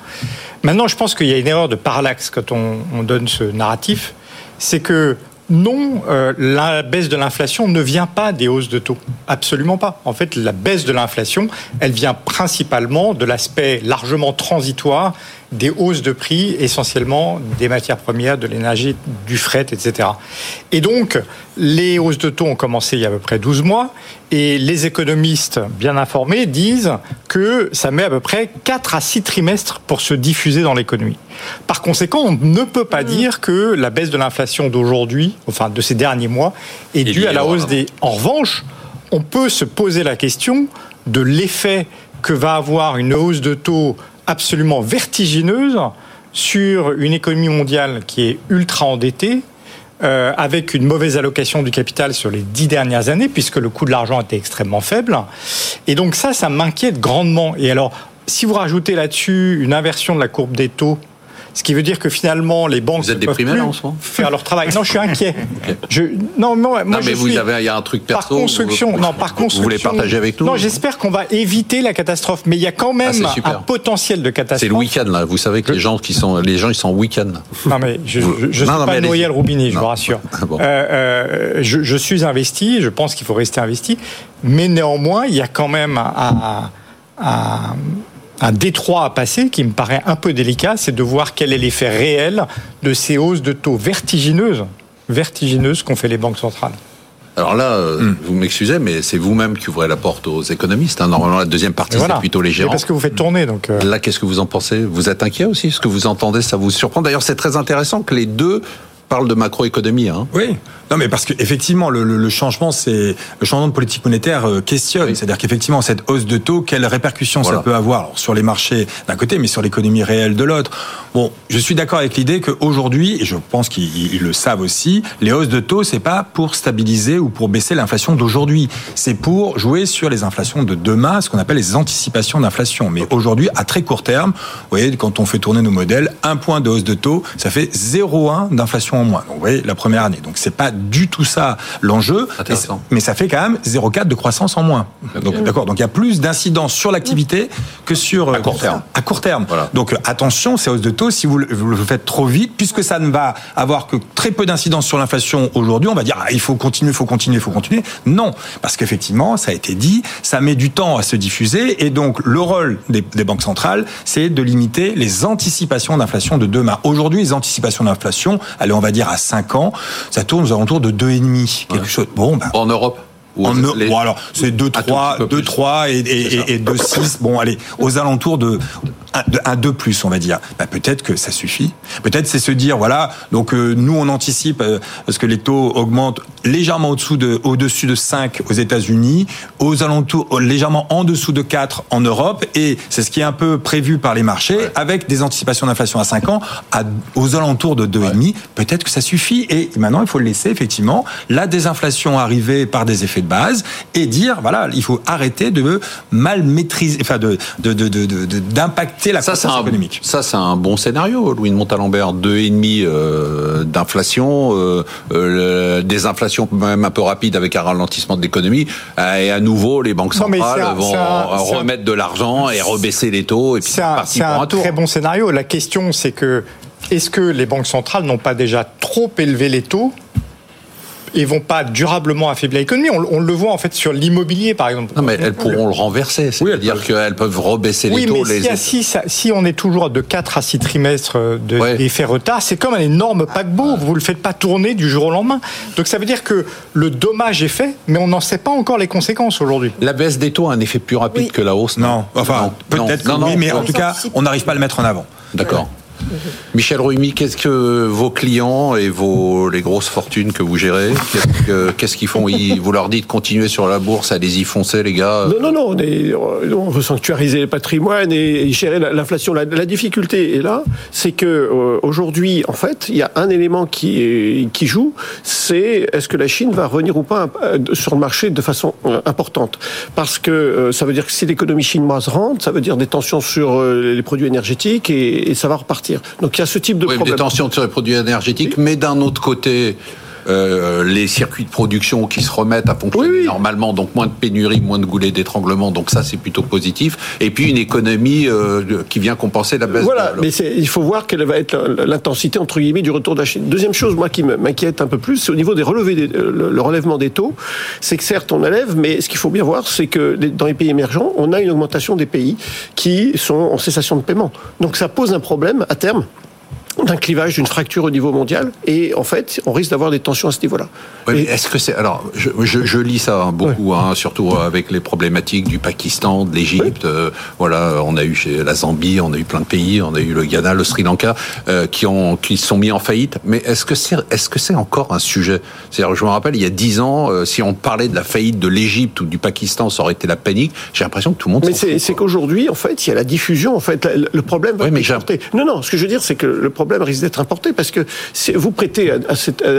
Maintenant, je pense qu'il y a une erreur de parallaxe quand on, on donne ce narratif, c'est que non, euh, la baisse de l'inflation ne vient pas des hausses de taux. Absolument pas. En fait, la baisse de l'inflation, elle vient principalement de l'aspect largement transitoire des hausses de prix, essentiellement des matières premières, de l'énergie, du fret, etc. Et donc, les hausses de taux ont commencé il y a à peu près 12 mois, et les économistes bien informés disent que ça met à peu près 4 à 6 trimestres pour se diffuser dans l'économie. Par conséquent, on ne peut pas mmh. dire que la baisse de l'inflation d'aujourd'hui, enfin de ces derniers mois, est due à la hausse des... En revanche, on peut se poser la question de l'effet que va avoir une hausse de taux absolument vertigineuse sur une économie mondiale qui est ultra endettée, euh, avec une mauvaise allocation du capital sur les dix dernières années, puisque le coût de l'argent était extrêmement faible. Et donc ça, ça m'inquiète grandement. Et alors, si vous rajoutez là-dessus une inversion de la courbe des taux, ce qui veut dire que finalement, les banques ne peuvent plus en ce faire leur travail. Non, je suis inquiet. (laughs) Je, non, moi, moi non, mais vous avez, il y a un truc perso. Par construction, vous, non, par construction. Vous voulez partager avec nous Non, j'espère qu'on va éviter la catastrophe. Mais il y a quand même ah, un potentiel de catastrophe. C'est le week-end là. Vous savez que les gens qui sont, les gens, ils sont week-end. Non, mais je, ne suis pas Noël Roubini, je vous rassure. (laughs) Euh, euh, je, suis investi. Je pense qu'il faut rester investi. Mais néanmoins, il y a quand même à un détroit à passer qui me paraît un peu délicat, c'est de voir quel est l'effet réel de ces hausses de taux vertigineuses, vertigineuses qu'ont fait les banques centrales. Alors là, euh, hmm. vous m'excusez, mais c'est vous-même qui ouvrez la porte aux économistes. Hein. Normalement, la deuxième partie, c'est plutôt les gérants. parce que vous faites tourner, donc. Euh. Là, qu'est-ce que vous en pensez? Vous êtes inquiet aussi? Ce que vous entendez, ça vous surprend? D'ailleurs, c'est très intéressant que les deux parlent de macroéconomie. Hein. Oui, non, mais parce qu'effectivement, le, le, changement, c'est le changement de politique monétaire euh, questionne. C'est-à-dire qu'effectivement, cette hausse de taux, quelles répercussions ça peut avoir sur les marchés d'un côté, mais sur l'économie réelle de l'autre? Bon, je suis d'accord avec l'idée qu'aujourd'hui, et je pense qu'ils le savent aussi, les hausses de taux, c'est pas pour stabiliser ou pour baisser l'inflation d'aujourd'hui. C'est pour jouer sur les inflations de demain, ce qu'on appelle les anticipations d'inflation. Mais aujourd'hui, à très court terme, vous voyez, quand on fait tourner nos modèles, un point de hausse de taux, ça fait 0,1 d'inflation en moins. Donc, vous voyez, la première année. Donc, c'est pas du tout ça l'enjeu. Mais ça fait quand même 0,4 de croissance en moins. Donc, d'accord. Donc, il y a plus d'incidence sur l'activité que sur à court terme. À court terme. Donc, attention, ces hausses de taux, si vous le, faites trop vite, puisque ça ne va avoir que très peu d'incidence sur l'inflation aujourd'hui, on va dire ah, il faut continuer, il faut continuer, il faut continuer. Non, parce qu'effectivement, ça a été dit, ça met du temps à se diffuser, et donc le rôle des, des banques centrales, c'est de limiter les anticipations d'inflation de demain. Aujourd'hui, les anticipations d'inflation, allez, on va dire à 5 ans, ça tourne aux alentours de 2,5, quelque chose. Bon, bah, en Europe en, bon, alors c'est 2 3 2 3 et, et, et 2 6 bon allez aux alentours de un 2 plus, on va dire. Bah, peut-être que ça suffit. Peut-être c'est se dire, voilà, donc euh, nous on anticipe euh, parce que les taux augmentent légèrement au-dessous de, au-dessus de 5 aux États-Unis, aux alentours légèrement en dessous de 4 en Europe, et c'est ce qui est un peu prévu par les marchés, avec des anticipations d'inflation à 5 ans à, aux alentours de 2,5. Peut-être que ça suffit. Et maintenant, il faut le laisser effectivement la désinflation arriver par des effets de base et dire, voilà, il faut arrêter de mal maîtriser, enfin de, d'impacter la ça, croissance économique. Ça, c'est un bon scénario, Louis de Montalembert. 2,5 euh, d'inflation, euh, euh, des inflations même un peu rapides avec un ralentissement de l'économie. Euh, et à nouveau, les banques centrales vont remettre de l'argent et rebaisser les taux. Et puis c'est un, un, un très bon scénario. La question, c'est que est-ce que les banques centrales n'ont pas déjà trop élevé les taux et vont pas durablement affaiblir l'économie. On, le voit en fait sur l'immobilier, par exemple. Non, mais elles pourront le renverser. C'est-à-dire qu'elles peuvent rebaisser les taux. Mais si, si, si, on est toujours de 4 à 6 trimestres d'effet retard, c'est comme un énorme paquebot. Vous ne le faites pas tourner du jour au lendemain. Donc ça veut dire que le dommage est fait, mais on n'en sait pas encore les conséquences aujourd'hui. La baisse des taux a un effet plus rapide que la hausse Non, enfin, peut-être oui, mais en tout cas, on n'arrive pas à le mettre en avant. D'accord. Michel Ruimi, qu'est-ce que vos clients et vos, les grosses fortunes que vous gérez, qu'est-ce qu'ils font? Vous leur dites continuer sur la bourse, allez-y, foncez les gars Non, non, non, on, veut sanctuariser le patrimoine et, gérer l'inflation. La, difficulté est là, c'est que euh, aujourd'hui, en fait, il y a un élément qui, joue, c'est est-ce que la Chine va revenir ou pas euh, sur le marché de façon euh, importante? Parce que ça veut dire que si l'économie chinoise rentre, ça veut dire des tensions sur les produits énergétiques et ça va repartir. Donc il y a ce type de oui, problème. Des tensions sur les produits énergétiques, mais d'un autre côté, euh, les circuits de production qui se remettent à fonctionner normalement, donc moins de pénurie, moins de goulets d'étranglement, donc ça c'est plutôt positif. Et puis une économie euh, qui vient compenser la baisse. Voilà, mais il faut voir quelle va être l'intensité entre guillemets du retour de la Chine. Deuxième chose, moi qui m'inquiète un peu plus, c'est au niveau des relevés, le, relèvement des taux. C'est que certes on élève, mais ce qu'il faut bien voir, c'est que dans les pays émergents, on a une augmentation des pays qui sont en cessation de paiement. Donc ça pose un problème à terme d'un clivage, d'une fracture au niveau mondial, et en fait, on risque d'avoir des tensions à ce niveau-là. Oui, est-ce que c'est alors je, je, lis ça hein, beaucoup, hein, surtout avec les problématiques du Pakistan, de l'Égypte. Euh, voilà, on a eu chez la Zambie, on a eu plein de pays, on a eu le Ghana, le Sri Lanka, euh, qui ont qui sont mis en faillite. Mais est-ce que c'est est-ce que c'est encore un sujet? C'est-à-dire, je me rappelle, il y a dix ans, euh, si on parlait de la faillite de l'Égypte ou du Pakistan, ça aurait été la panique. J'ai l'impression que tout le monde. Mais c'est qu'aujourd'hui, en fait, il y a la diffusion. En fait, le problème. Va oui, mais non, non. Ce que je veux dire, c'est que le problème risque d'être importé parce que vous prêtez à,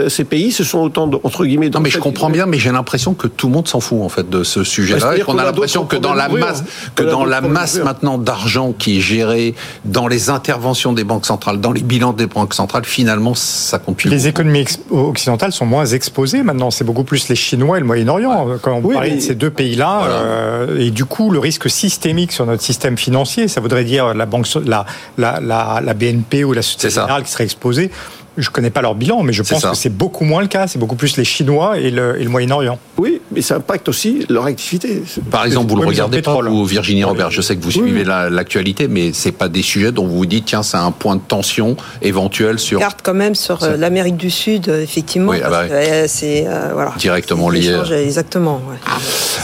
ces pays, ce sont autant de, entre guillemets. Non, mais je comprends bien, mais j'ai l'impression que tout le monde s'en fout en fait de ce sujet-là, et qu'on a, l'impression que dans la masse, que dans la masse maintenant d'argent qui est géré dans les interventions des banques centrales, dans les bilans des banques centrales, finalement, ça compte plus. Les économies occidentales sont moins exposées maintenant. C'est beaucoup plus les Chinois et le Moyen-Orient quand on parle de ces deux pays-là. Euh, et du coup, le risque systémique sur notre système financier, ça voudrait dire la banque, la, la, la, la BNP ou la Société Générale qui serait exposée je ne connais pas leur bilan, mais je pense que c'est beaucoup moins le cas. C'est beaucoup plus les Chinois et le, Moyen-Orient. Oui, mais ça impacte aussi leur activité. Par exemple, vous le regardez pas, vous, Virginie Robert. Je sais que vous suivez l'actualité, mais c'est pas des sujets dont vous vous dites, tiens, c'est un point de tension éventuel sur. Garde quand même sur euh, l'Amérique du Sud, euh, effectivement. Oui, ah bah euh, c'est voilà. directement lié. Exactement.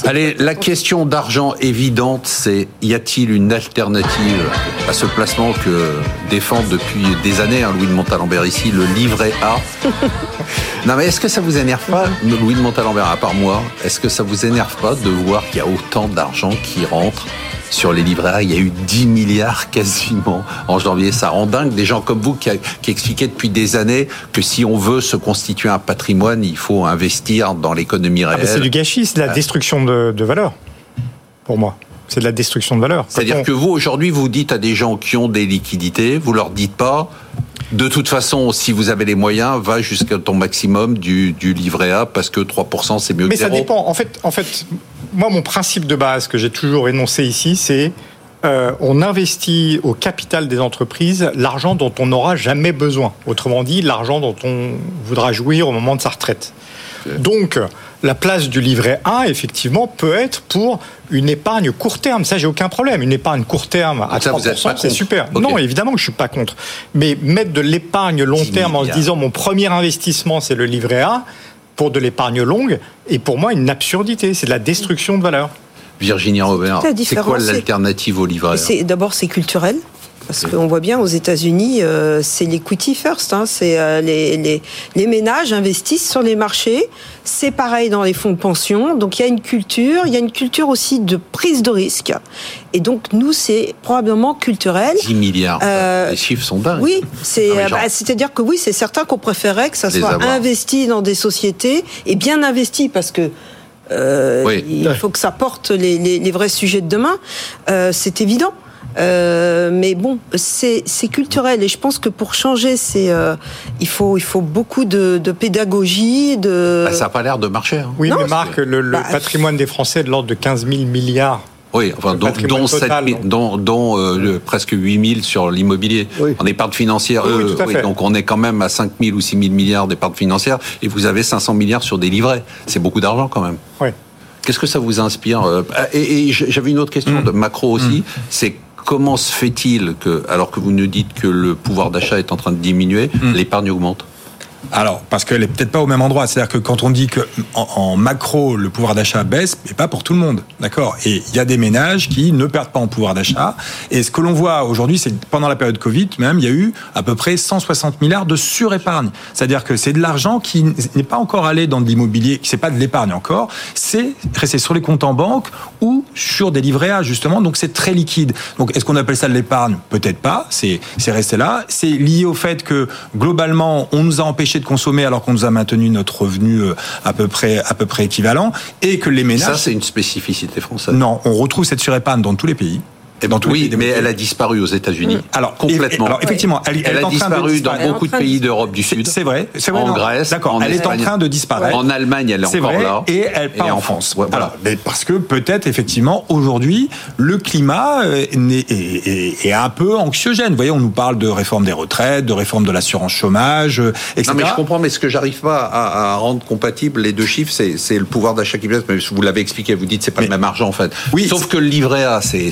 Allez, la question d'argent évidente, c'est y a-t-il une alternative à ce placement que défend depuis des années hein, Louis de Montalembert ici, le livret A. (laughs) non mais est-ce que ça vous énerve pas, Louis de Montalembert, à part moi, est-ce que ça vous énerve pas de voir qu'il y a autant d'argent qui rentre sur les livrets A, il y a eu 10 milliards quasiment en janvier. Ça rend dingue des gens comme vous qui, qui expliquaient depuis des années que si on veut se constituer un patrimoine, il faut investir dans l'économie ah, réelle. c'est du gâchis, c'est de la destruction de, de valeur, pour moi c'est de la destruction de valeur. C'est-à-dire que vous, aujourd'hui, vous dites à des gens qui ont des liquidités, vous leur dites pas, de toute façon, si vous avez les moyens, va jusqu'à ton maximum du, livret A parce que 3% c'est mieux Mais que ça dépend. En fait, en fait, moi, mon principe de base que j'ai toujours énoncé ici, c'est euh, on investit au capital des entreprises l'argent dont on n'aura jamais besoin. Autrement dit, l'argent dont on voudra jouir au moment de sa retraite. Donc, la place du livret A, effectivement, peut être pour une épargne court terme. Ça, j'ai aucun problème. Une épargne court terme à 3%, c'est super. Non, évidemment que je suis pas contre. Mais mettre de l'épargne long terme en se disant mon premier investissement, c'est le livret A, pour de l'épargne longue, est pour moi une absurdité. C'est de la destruction de valeur. Virginie Robert, c'est quoi l'alternative au livret A? D'abord, c'est culturel. Parce qu'on voit bien aux États-Unis, euh, c'est l'equity first. Hein, c'est euh, les, les, les, ménages investissent sur les marchés. C'est pareil dans les fonds de pension. Donc il y a une culture, il y a une culture aussi de prise de risque. Et donc nous, c'est probablement culturel. 10 milliards. Euh, les chiffres sont dingues. Oui, c'est bah, c'est-à-dire que oui, c'est certain qu'on préférait que ça soit investi dans des sociétés et bien investi parce que euh, il faut que ça porte les, les, les vrais sujets de demain. Euh, c'est évident. Euh, mais bon, c'est culturel et je pense que pour changer, c'est euh, il faut il faut beaucoup de, de pédagogie. De bah, ça n'a pas l'air de marcher. Hein. Oui, mais Marc, le, bah, patrimoine des Français est de l'ordre de 15 000 milliards. Oui, enfin, dont, dont, 7 dont, dont euh, presque 8 000 sur l'immobilier. Oui. En épargne financière, oui, oui, donc on est quand même à 5 000 ou 6 000 milliards d'épargne financière et vous avez 500 milliards sur des livrets. C'est beaucoup d'argent quand même. Oui. Qu'est-ce que ça vous inspire Et, et j'avais une autre question mmh. de macro aussi, mmh. c'est comment se fait-il que, alors que vous nous dites que le pouvoir d'achat est en train de diminuer, hmm. l'épargne augmente? Alors, parce qu'elle est peut-être pas au même endroit. C'est-à-dire que quand on dit que en, macro le pouvoir d'achat baisse, mais pas pour tout le monde, d'accord? Et il y a des ménages qui ne perdent pas en pouvoir d'achat. Et ce que l'on voit aujourd'hui, c'est pendant la période Covid, même, il y a eu à peu près 160 milliards de surépargne. C'est-à-dire que c'est de l'argent qui n'est pas encore allé dans de l'immobilier, qui c'est pas de l'épargne encore, c'est resté sur les comptes en banque ou sur des livrets A justement. Donc c'est très liquide. Donc est-ce qu'on appelle ça de l'épargne? Peut-être pas. C'est c'est resté là. C'est lié au fait que globalement, on nous a empêché de consommer alors qu'on nous a maintenu notre revenu euh, à peu près à peu près équivalent et que les ménages. Ça c'est une spécificité française. Non, on retrouve cette surépargne dans tous les pays. Dans tous oui, les mais elle a disparu aux États-Unis. Alors complètement. alors effectivement, elle, elle, est a en train de disparu dans. Elle est beaucoup de pays d'Europe du Sud. C'est vrai, c'est vrai. En non. Grèce, d'accord. Elle est en train de disparaître. En Allemagne, elle est, C'est encore vrai, là. et elle part Et en en France. France. Ouais, voilà. Alors, mais parce que peut-être effectivement aujourd'hui le climat euh, est, est- est un peu anxiogène. Vous voyez, on nous parle de réforme des retraites, de réforme de l'assurance chômage, euh, etc. Non mais je comprends, mais ce que j'arrive pas à, à rendre compatible les deux chiffres, c'est, le pouvoir d'achat qui baisse. Mais vous l'avez expliqué, vous dites c'est pas Mais- le même argent en fait. Oui, Sauf que le livret A, c'est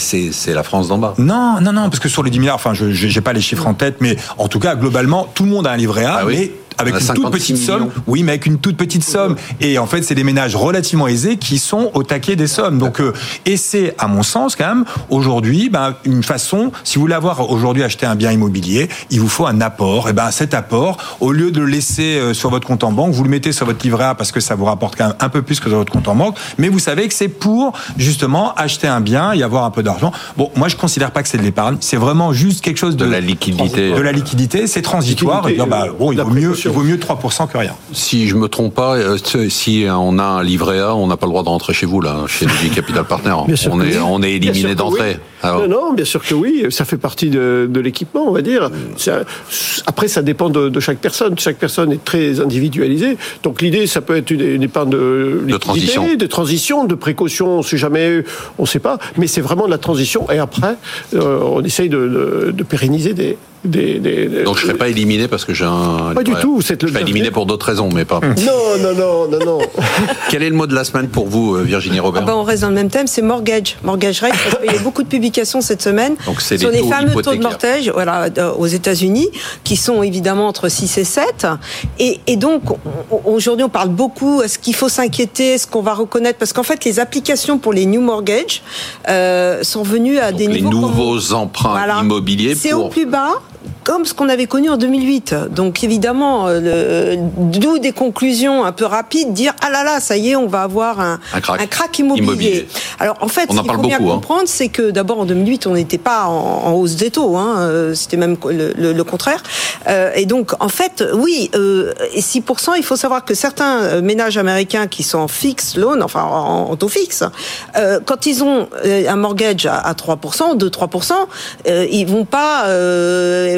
la France d'en bas. Non, non, non, parce que sur les 10 milliards, enfin, je n'ai pas les chiffres en tête, mais en tout cas, globalement, tout le monde a un livret A, Ah oui. mais avec une toute 56 petite somme. Oui, mais avec une toute petite somme. Et en fait, c'est des ménages relativement aisés qui sont au taquet des sommes. Donc, euh, et c'est, à mon sens, quand même, aujourd'hui, ben, une façon, si vous voulez avoir aujourd'hui acheté un bien immobilier, il vous faut un apport. Et ben, cet apport, au lieu de le laisser euh, sur votre compte en banque, vous le mettez sur votre livret A parce que ça vous rapporte quand même un peu plus que sur votre compte en banque. Mais vous savez que c'est pour, justement, acheter un bien et avoir un peu d'argent. Bon, moi, je considère pas que c'est de l'épargne. C'est vraiment juste quelque chose de, De la liquidité. de la liquidité, c'est transitoire. Et Liquidité, dire, bah, euh, bon, il vaut mieux, précaution. vaut mieux 3% que rien. Si je me trompe pas, euh, si on a un livret A, on n'a pas le droit de rentrer chez vous là, chez le (laughs) Capital Partner. Bien sûr on est, oui. on est Bien éliminé sûr d'entrée. oui. Non, non, bien sûr que oui, ça fait partie de, de l'équipement, on va dire. Ça- après, ça dépend de, de chaque personne. Chaque personne est très individualisée. Donc l'idée, ça peut être une, une épargne de, liquidité, transition. de transition, de précaution, on sait jamais, on sait pas. Mais c'est vraiment de la transition. Et après, euh, on essaye de, de- de pérenniser des... des, des- des- donc je serais pas éliminé parce que j'ai un. Pas du A. tout, le Je serais éliminé pour d'autres raisons, mais pas. Non, non, non, non, non. (laughs) Quel est le mot de la semaine pour vous, euh, Virginie Ah Robert ben, on reste dans le même thème, c'est mortgage. Mortgage rate, parce qu'il y a eu beaucoup de publications cette semaine Donc, sur les les, fameux taux de mortgage voilà, euh, aux États-Unis, qui sont évidemment entre 6 et 7. Et, et donc, on- on- aujourd'hui, on parle beaucoup, est-ce qu'il faut s'inquiéter, est-ce qu'on va reconnaître Parce qu'en fait, les applications pour les new mortgage euh, sont venues à des les niveaux... comme- nouveaux emprunts Voilà. immobiliers C'est pour. au plus bas, comme ce qu'on avait connu en 2008. Donc évidemment, euh, d'où des conclusions un peu rapides, dire ah là là, ça y est, on va avoir un, Un crack. immobilier. Immobilier. Alors en fait, On ce qu'il faut bien beaucoup, hein. comprendre, c'est que d'abord en 2008, on n'était pas en, en hausse des taux, hein, euh, c'était même le, le- le contraire. Euh, et donc en fait, oui, euh, et 6%, il faut savoir que certains ménages américains qui sont en fixe loan, enfin en, en taux fixe, euh, quand ils ont un mortgage à, à 3%, 2-3%, euh, ils vont pas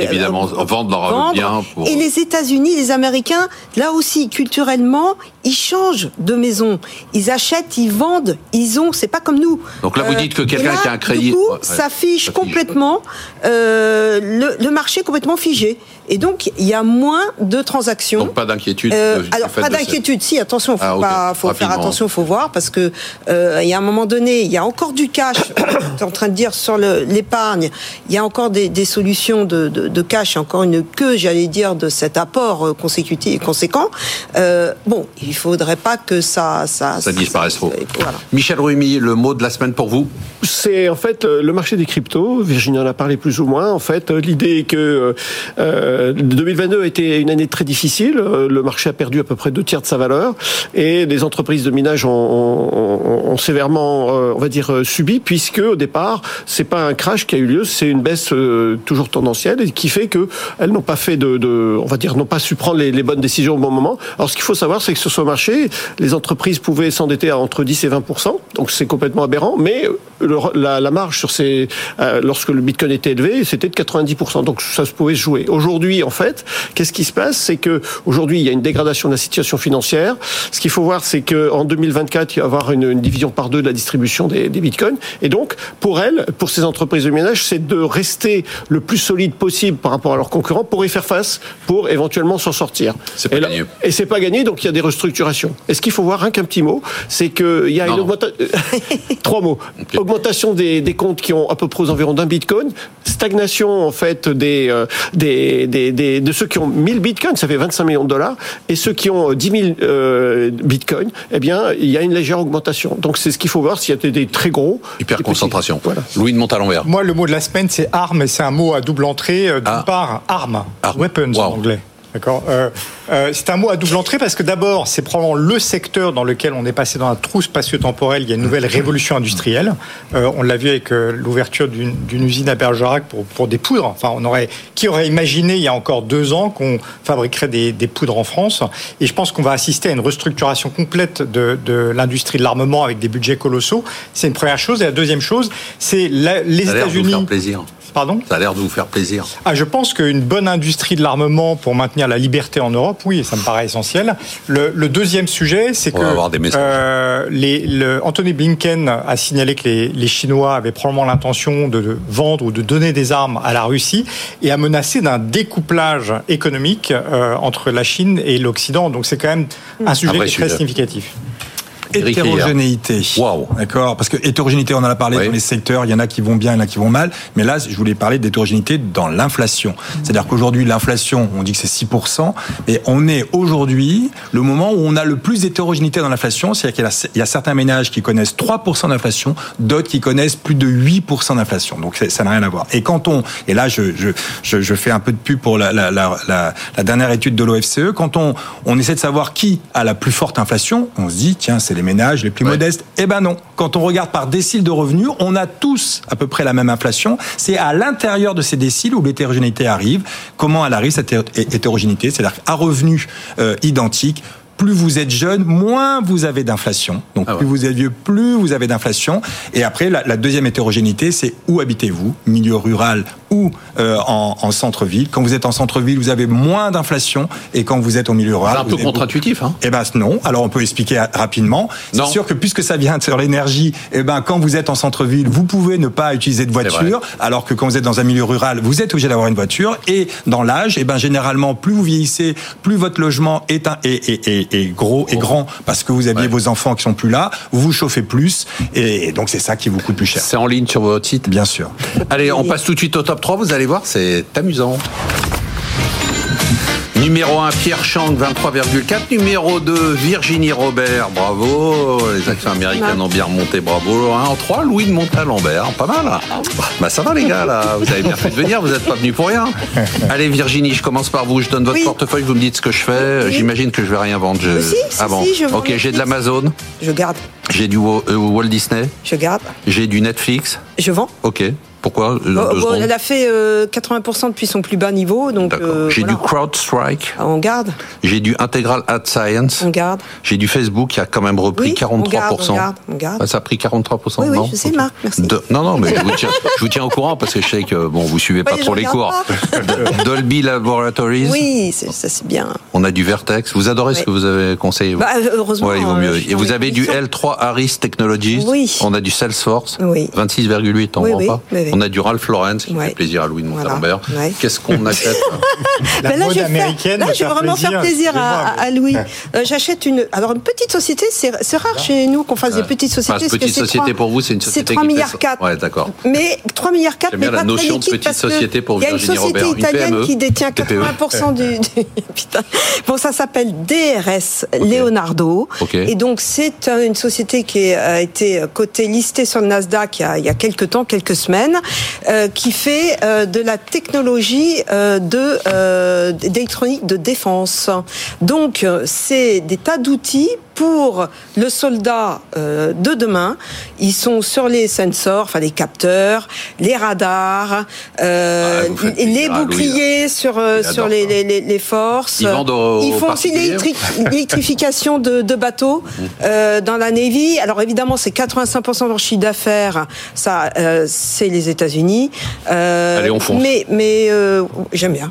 Évidemment, euh, vendre leur vendre. bien pour- Et les États-Unis, les Américains, là aussi culturellement, ils changent de maison, ils achètent, ils vendent, ils ont, c'est pas comme nous. Donc là, vous dites que quelqu'un qui a un crédit- du coup, Ouais, ça fiche ça complètement euh, le, le marché est complètement figé. Et donc, il y a moins de transactions. Donc pas d'inquiétude. Euh, alors pas cette- d'inquiétude, si attention, faut Ah, pas, faut faire attention, faut voir parce que euh, il y a un moment donné, il y a encore du cash. (coughs) tu es en train de dire sur l'épargne, il y a encore des, des solutions de, de, de cash, y a encore une queue, j'allais dire, de cet apport euh, consécutif conséquent. Euh, bon, il faudrait pas que ça ça, Ça disparaisse trop. Voilà. Michel Rumi, le mot de la semaine pour vous C'est en fait euh, le marché des cryptos. Virginie en a parlé plus ou moins. En fait, l'idée est que euh, 2022 a été une année très difficile. Le marché a perdu à peu près deux tiers de sa valeur et les entreprises de minage ont, ont- sévèrement, on va dire, subi puisque au départ, c'est pas un crash qui a eu lieu, c'est une baisse euh, toujours tendancielle et qui fait que elles n'ont pas fait de, on va dire, n'ont pas su prendre les, bonnes décisions au bon moment. Alors, ce qu'il faut savoir, c'est que sur ce marché, les entreprises pouvaient s'endetter à entre 10 et 20% donc c'est complètement aberrant. Le- la, la marge sur ces, euh, lorsque le Bitcoin était élevé, c'était de 90 donc ça se pouvait se jouer. Aujourd'hui, en fait, qu'est-ce qui se passe? C'est que aujourd'hui, il y a une dégradation de la situation financière. Ce qu'il faut voir, c'est que en 2024, il va y avoir une, une division par deux de la distribution des, des bitcoins. Et donc, pour elles, pour ces entreprises de ménage, c'est de rester le plus solide possible par rapport à leurs concurrents pour y faire face, pour éventuellement s'en sortir. C'est pas et là- gagné. et c'est pas gagné, donc il y a des restructurations. Et ce qu'il faut voir, rien qu'un petit mot, c'est qu'il y a Non, une augmentation. (laughs) Trois mots. Augmentation des, des comptes qui ont à peu près aux environs d'un bitcoin. Stagnation, en fait, des, euh, des, des, des- de ceux qui ont 1000 bitcoins, ça fait 25 millions de dollars. Et ceux qui ont euh, 10 000 euh, bitcoins, eh bien, il y a une légère augmentation. Donc c'est ce qu'il faut voir s'il y a des, des très gros. Hyper concentration. Voilà. Louis de Montalembert. Moi, le mot de la semaine, c'est arme, et c'est un mot à double entrée. Euh, D'une Ah. part, arme, Arme. weapons Wow. en anglais. D'accord. Euh, euh, c'est un mot à double entrée parce que d'abord, c'est probablement le secteur dans lequel on est passé dans un trou spatio-temporel. Il y a une nouvelle révolution industrielle. Euh, on l'a vu avec euh, l'ouverture d'une usine à Bergerac pour, pour des poudres. Enfin, on aurait qui aurait imaginé il y a encore deux ans qu'on fabriquerait des, des, poudres en France? Et je pense qu'on va assister à une restructuration complète de, de l'industrie de l'armement avec des budgets colossaux. C'est une première chose. Et la deuxième chose, c'est les États-Unis. plaisir. Pardon Ça a l'air de vous faire plaisir. Ah, je pense qu'une bonne industrie de l'armement pour maintenir la liberté en Europe, oui, ça me paraît essentiel. Le, le deuxième sujet, c'est que avoir des euh, les, le, Anthony Blinken a signalé que les, les Chinois avaient probablement l'intention de, vendre ou de donner des armes à la Russie et a menacé d'un découplage économique euh, entre la Chine et l'Occident. Donc c'est quand même un sujet qui est très significatif hétérogénéité. Wow. D'accord Parce que hétérogénéité, on en a parlé dans les secteurs, il y en a qui vont bien, il y en a qui vont mal. Mais là, je voulais parler d'hétérogénéité dans l'inflation. C'est-à-dire qu'aujourd'hui, l'inflation, on dit que c'est 6%, et on est aujourd'hui le moment où on a le plus d'hétérogénéité dans l'inflation. C'est-à-dire qu'il y, a certains ménages qui connaissent 3% d'inflation, d'autres qui connaissent plus de 8% d'inflation. Donc ça n'a rien à voir. Et quand on, et là, je, je, je, je fais un peu de pub pour la, la, la, la dernière étude de l'OFCE, quand on, on essaie de savoir qui a la plus forte inflation, on se dit, tiens, c'est les ménages les plus modestes Eh ben non. Quand on regarde par décile de revenus, on a tous à peu près la même inflation. C'est à l'intérieur de ces déciles où l'hétérogénéité arrive. Comment elle arrive cette hétérogénéité C'est-à-dire à revenus euh, identiques plus vous êtes jeune, moins vous avez d'inflation. Donc ah plus vous êtes vieux, plus vous avez d'inflation. Et après, la, la deuxième hétérogénéité, c'est où habitez-vous? Milieu rural ou euh, en, en centre-ville. Quand vous êtes en centre-ville, vous avez moins d'inflation. Et quand vous êtes au milieu rural... C'est un peu contre-intuitif. Hein eh ben non. Alors on peut expliquer rapidement. C'est sûr que puisque ça vient sur l'énergie, eh ben quand vous êtes en centre-ville, vous pouvez ne pas utiliser de voiture. Alors que quand vous êtes dans un milieu rural, vous êtes obligé d'avoir une voiture. Et dans l'âge, eh ben généralement, plus vous vieillissez, plus votre logement est, un, est, est, est, gros et grand parce que vous aviez vos enfants qui sont plus là, vous vous chauffez plus et donc c'est ça qui vous coûte plus cher. C'est en ligne sur votre site Bien sûr. Allez, on passe tout de suite au top 3, vous allez voir, c'est amusant. Numéro 1, Pierre Chang, 23,4. Numéro 2, Virginie Robert, bravo. Les actions américaines ont bien remonté, bravo. 1 en 3, Louis de Montalembert, pas mal. Bah ça va les gars, là. Vous avez bien fait de venir, vous n'êtes pas venus pour rien. (laughs) Allez Virginie, je commence par vous. Je donne votre portefeuille, vous me dites ce que je fais. J'imagine que je vais rien vendre. Je... Si, si, avant. Si, je ok, j'ai de l'Amazon. Je garde. J'ai du euh, Walt Disney. Je garde. J'ai du Netflix. Je vends. Ok. Pourquoi bon, Elle a fait euh, 80% depuis son plus bas niveau. Donc, euh, J'ai voilà. du CrowdStrike. On garde. J'ai du Integral Ad Science. On garde. J'ai du Facebook qui a quand même repris oui, 43%. On garde, on garde, on garde. Ah, ça a pris 43% Oui, oui, non je sais, Marc, merci. De... Non, non, mais je vous, tiens, je vous, tiens, au courant parce que je sais que bon, vous suivez pas oui, trop les cours. (laughs) Dolby Laboratories. Oui, ça c'est bien. On a du Vertex. Vous adorez ce que vous avez conseillé bah, Heureusement. Ouais, il vaut mieux. Et vous avez du L3 Harris Technologies. Oui. On a du Salesforce. Oui. 26,8, on oui, vend oui, pas. Oui, on a du Ralph Lauren, qui ouais. fait plaisir à Louis de Montalembert. Voilà. Ouais. Qu'est-ce qu'on (laughs) achète La ben là, mode je vais américaine. Faire, là, je vais vraiment plaisir, faire plaisir à, à, Louis. Euh, J'achète une. Alors, une petite société, c'est rare chez nous qu'on fasse des petites sociétés. Enfin, petite société 3, pour vous, c'est une société. C'est 3 milliards 4. Ouais, d'accord. Mais 3 milliards 4, mais la pas notion de petite société pour Il y a une société italienne une qui détient 80% du, du. Putain. Bon, ça s'appelle DRS. Leonardo. Et donc, c'est une société qui a été cotée, listée sur le Nasdaq il y a, il y a quelques temps, quelques semaines, euh, qui fait euh, de la technologie euh, de d'électronique de défense. Donc, c'est des tas d'outils pour le soldat euh, de demain. Ils sont sur les sensors, enfin les capteurs, les radars, euh, ah, les boucliers sur euh, sur les, les, les, forces. Ils, font aussi (laughs) l'électrification de, de, bateaux euh, dans la Navy. Alors évidemment, c'est 85% de leur chiffre d'affaires. Ça, euh, c'est les États-Unis. Euh, Allez, on fonce. Mais mais j'aime bien.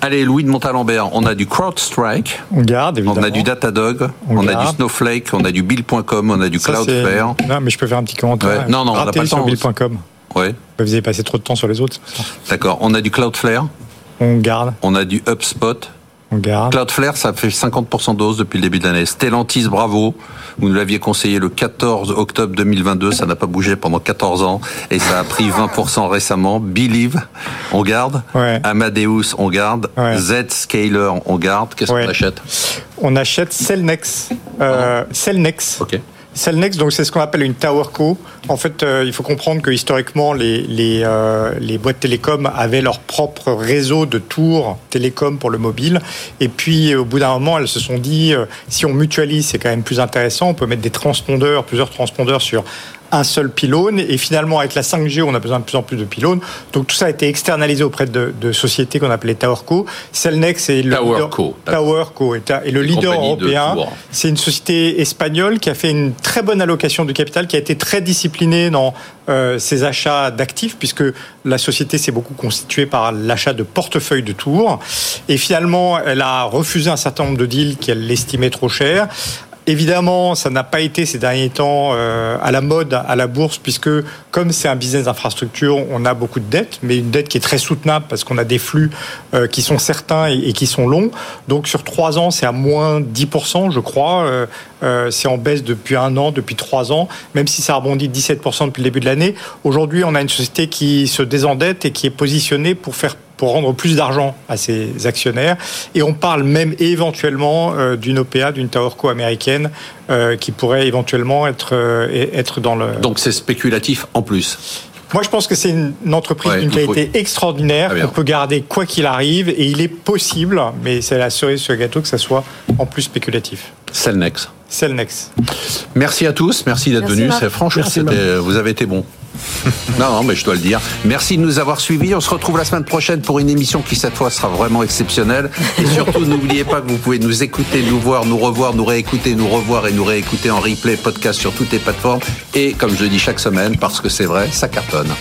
Allez, Louis de Montalembert, on a du CrowdStrike. On garde, évidemment. On a du Datadog. On, on a du Snowflake, on a du Bill.com, on a du Ça, Cloudflare. Non, mais je peux faire un petit commentaire. Ouais. Non, non, on n'a pas le temps. sur Bill.com. Ouais. Vous avez passé trop de temps sur les autres. D'accord. On a du Cloudflare. On garde. On a du HubSpot. On garde. Cloudflare, ça fait 50% de hausse depuis le début de l'année. Stellantis, bravo. Vous nous l'aviez conseillé le 14 octobre 2022. Ça n'a pas bougé pendant 14 ans. Et ça a pris 20% récemment. Believe, on garde. Ouais. Amadeus, on garde. Ouais. Z-Scaler, on garde. Qu'est-ce ouais. qu'on achète? On achète Cellnex. Euh, Cellnex. Ok. Cellnex, donc c'est ce qu'on appelle une tower co. En fait, euh, il faut comprendre que historiquement, les, les, euh, les, boîtes télécom avaient leur propre réseau de tours télécom pour le mobile. Et puis, au bout d'un moment, elles se sont dit, euh, si on mutualise, c'est quand même plus intéressant. On peut mettre des transpondeurs, plusieurs transpondeurs sur un seul pylône. Et finalement, avec la 5G, on a besoin de plus en plus de pylônes. Donc tout ça a été externalisé auprès de, de sociétés qu'on appelait TowerCo. Cellnex est le Tower leader, Co. TowerCo est, le leader européen. C'est une société espagnole qui a fait une très bonne allocation de capital, qui a été très disciplinée dans euh, ses achats d'actifs, puisque la société s'est beaucoup constituée par l'achat de portefeuilles de tours. Et finalement, elle a refusé un certain nombre de deals qu'elle estimait trop chers. Évidemment, ça n'a pas été ces derniers temps euh, à la mode à la bourse, puisque comme c'est un business d'infrastructure, on a beaucoup de dettes, mais une dette qui est très soutenable parce qu'on a des flux euh, qui sont certains et, qui sont longs. Donc sur trois ans, c'est à moins 10%, je crois. Euh, c'est en baisse depuis un an, depuis trois ans, même si ça a rebondi 17% depuis le début de l'année. Aujourd'hui, on a une société qui se désendette et qui est positionnée pour faire pour rendre plus d'argent à ses actionnaires. Et on parle même éventuellement euh, d'une OPA, d'une Towerco américaine, euh, qui pourrait éventuellement être, euh, être dans le... Donc c'est spéculatif en plus moi, je pense que c'est une, entreprise d'une qualité extraordinaire qu'on peut garder quoi qu'il arrive, et il est possible, mais c'est la cerise sur le gâteau, que ça soit en plus spéculatif. Cellnex. Cellnex. Merci à tous, merci d'être venus. Franchement, vous avez été bon. (laughs) non, non, mais je dois le dire. Merci de nous avoir suivis. On se retrouve la semaine prochaine pour une émission qui, cette fois, sera vraiment exceptionnelle. Et surtout, (laughs) n'oubliez pas que vous pouvez nous écouter, nous voir, nous revoir, nous réécouter, nous revoir et nous réécouter en replay, podcast sur toutes les plateformes. Et comme je dis chaque semaine, parce que c'est vrai, ça cartonne.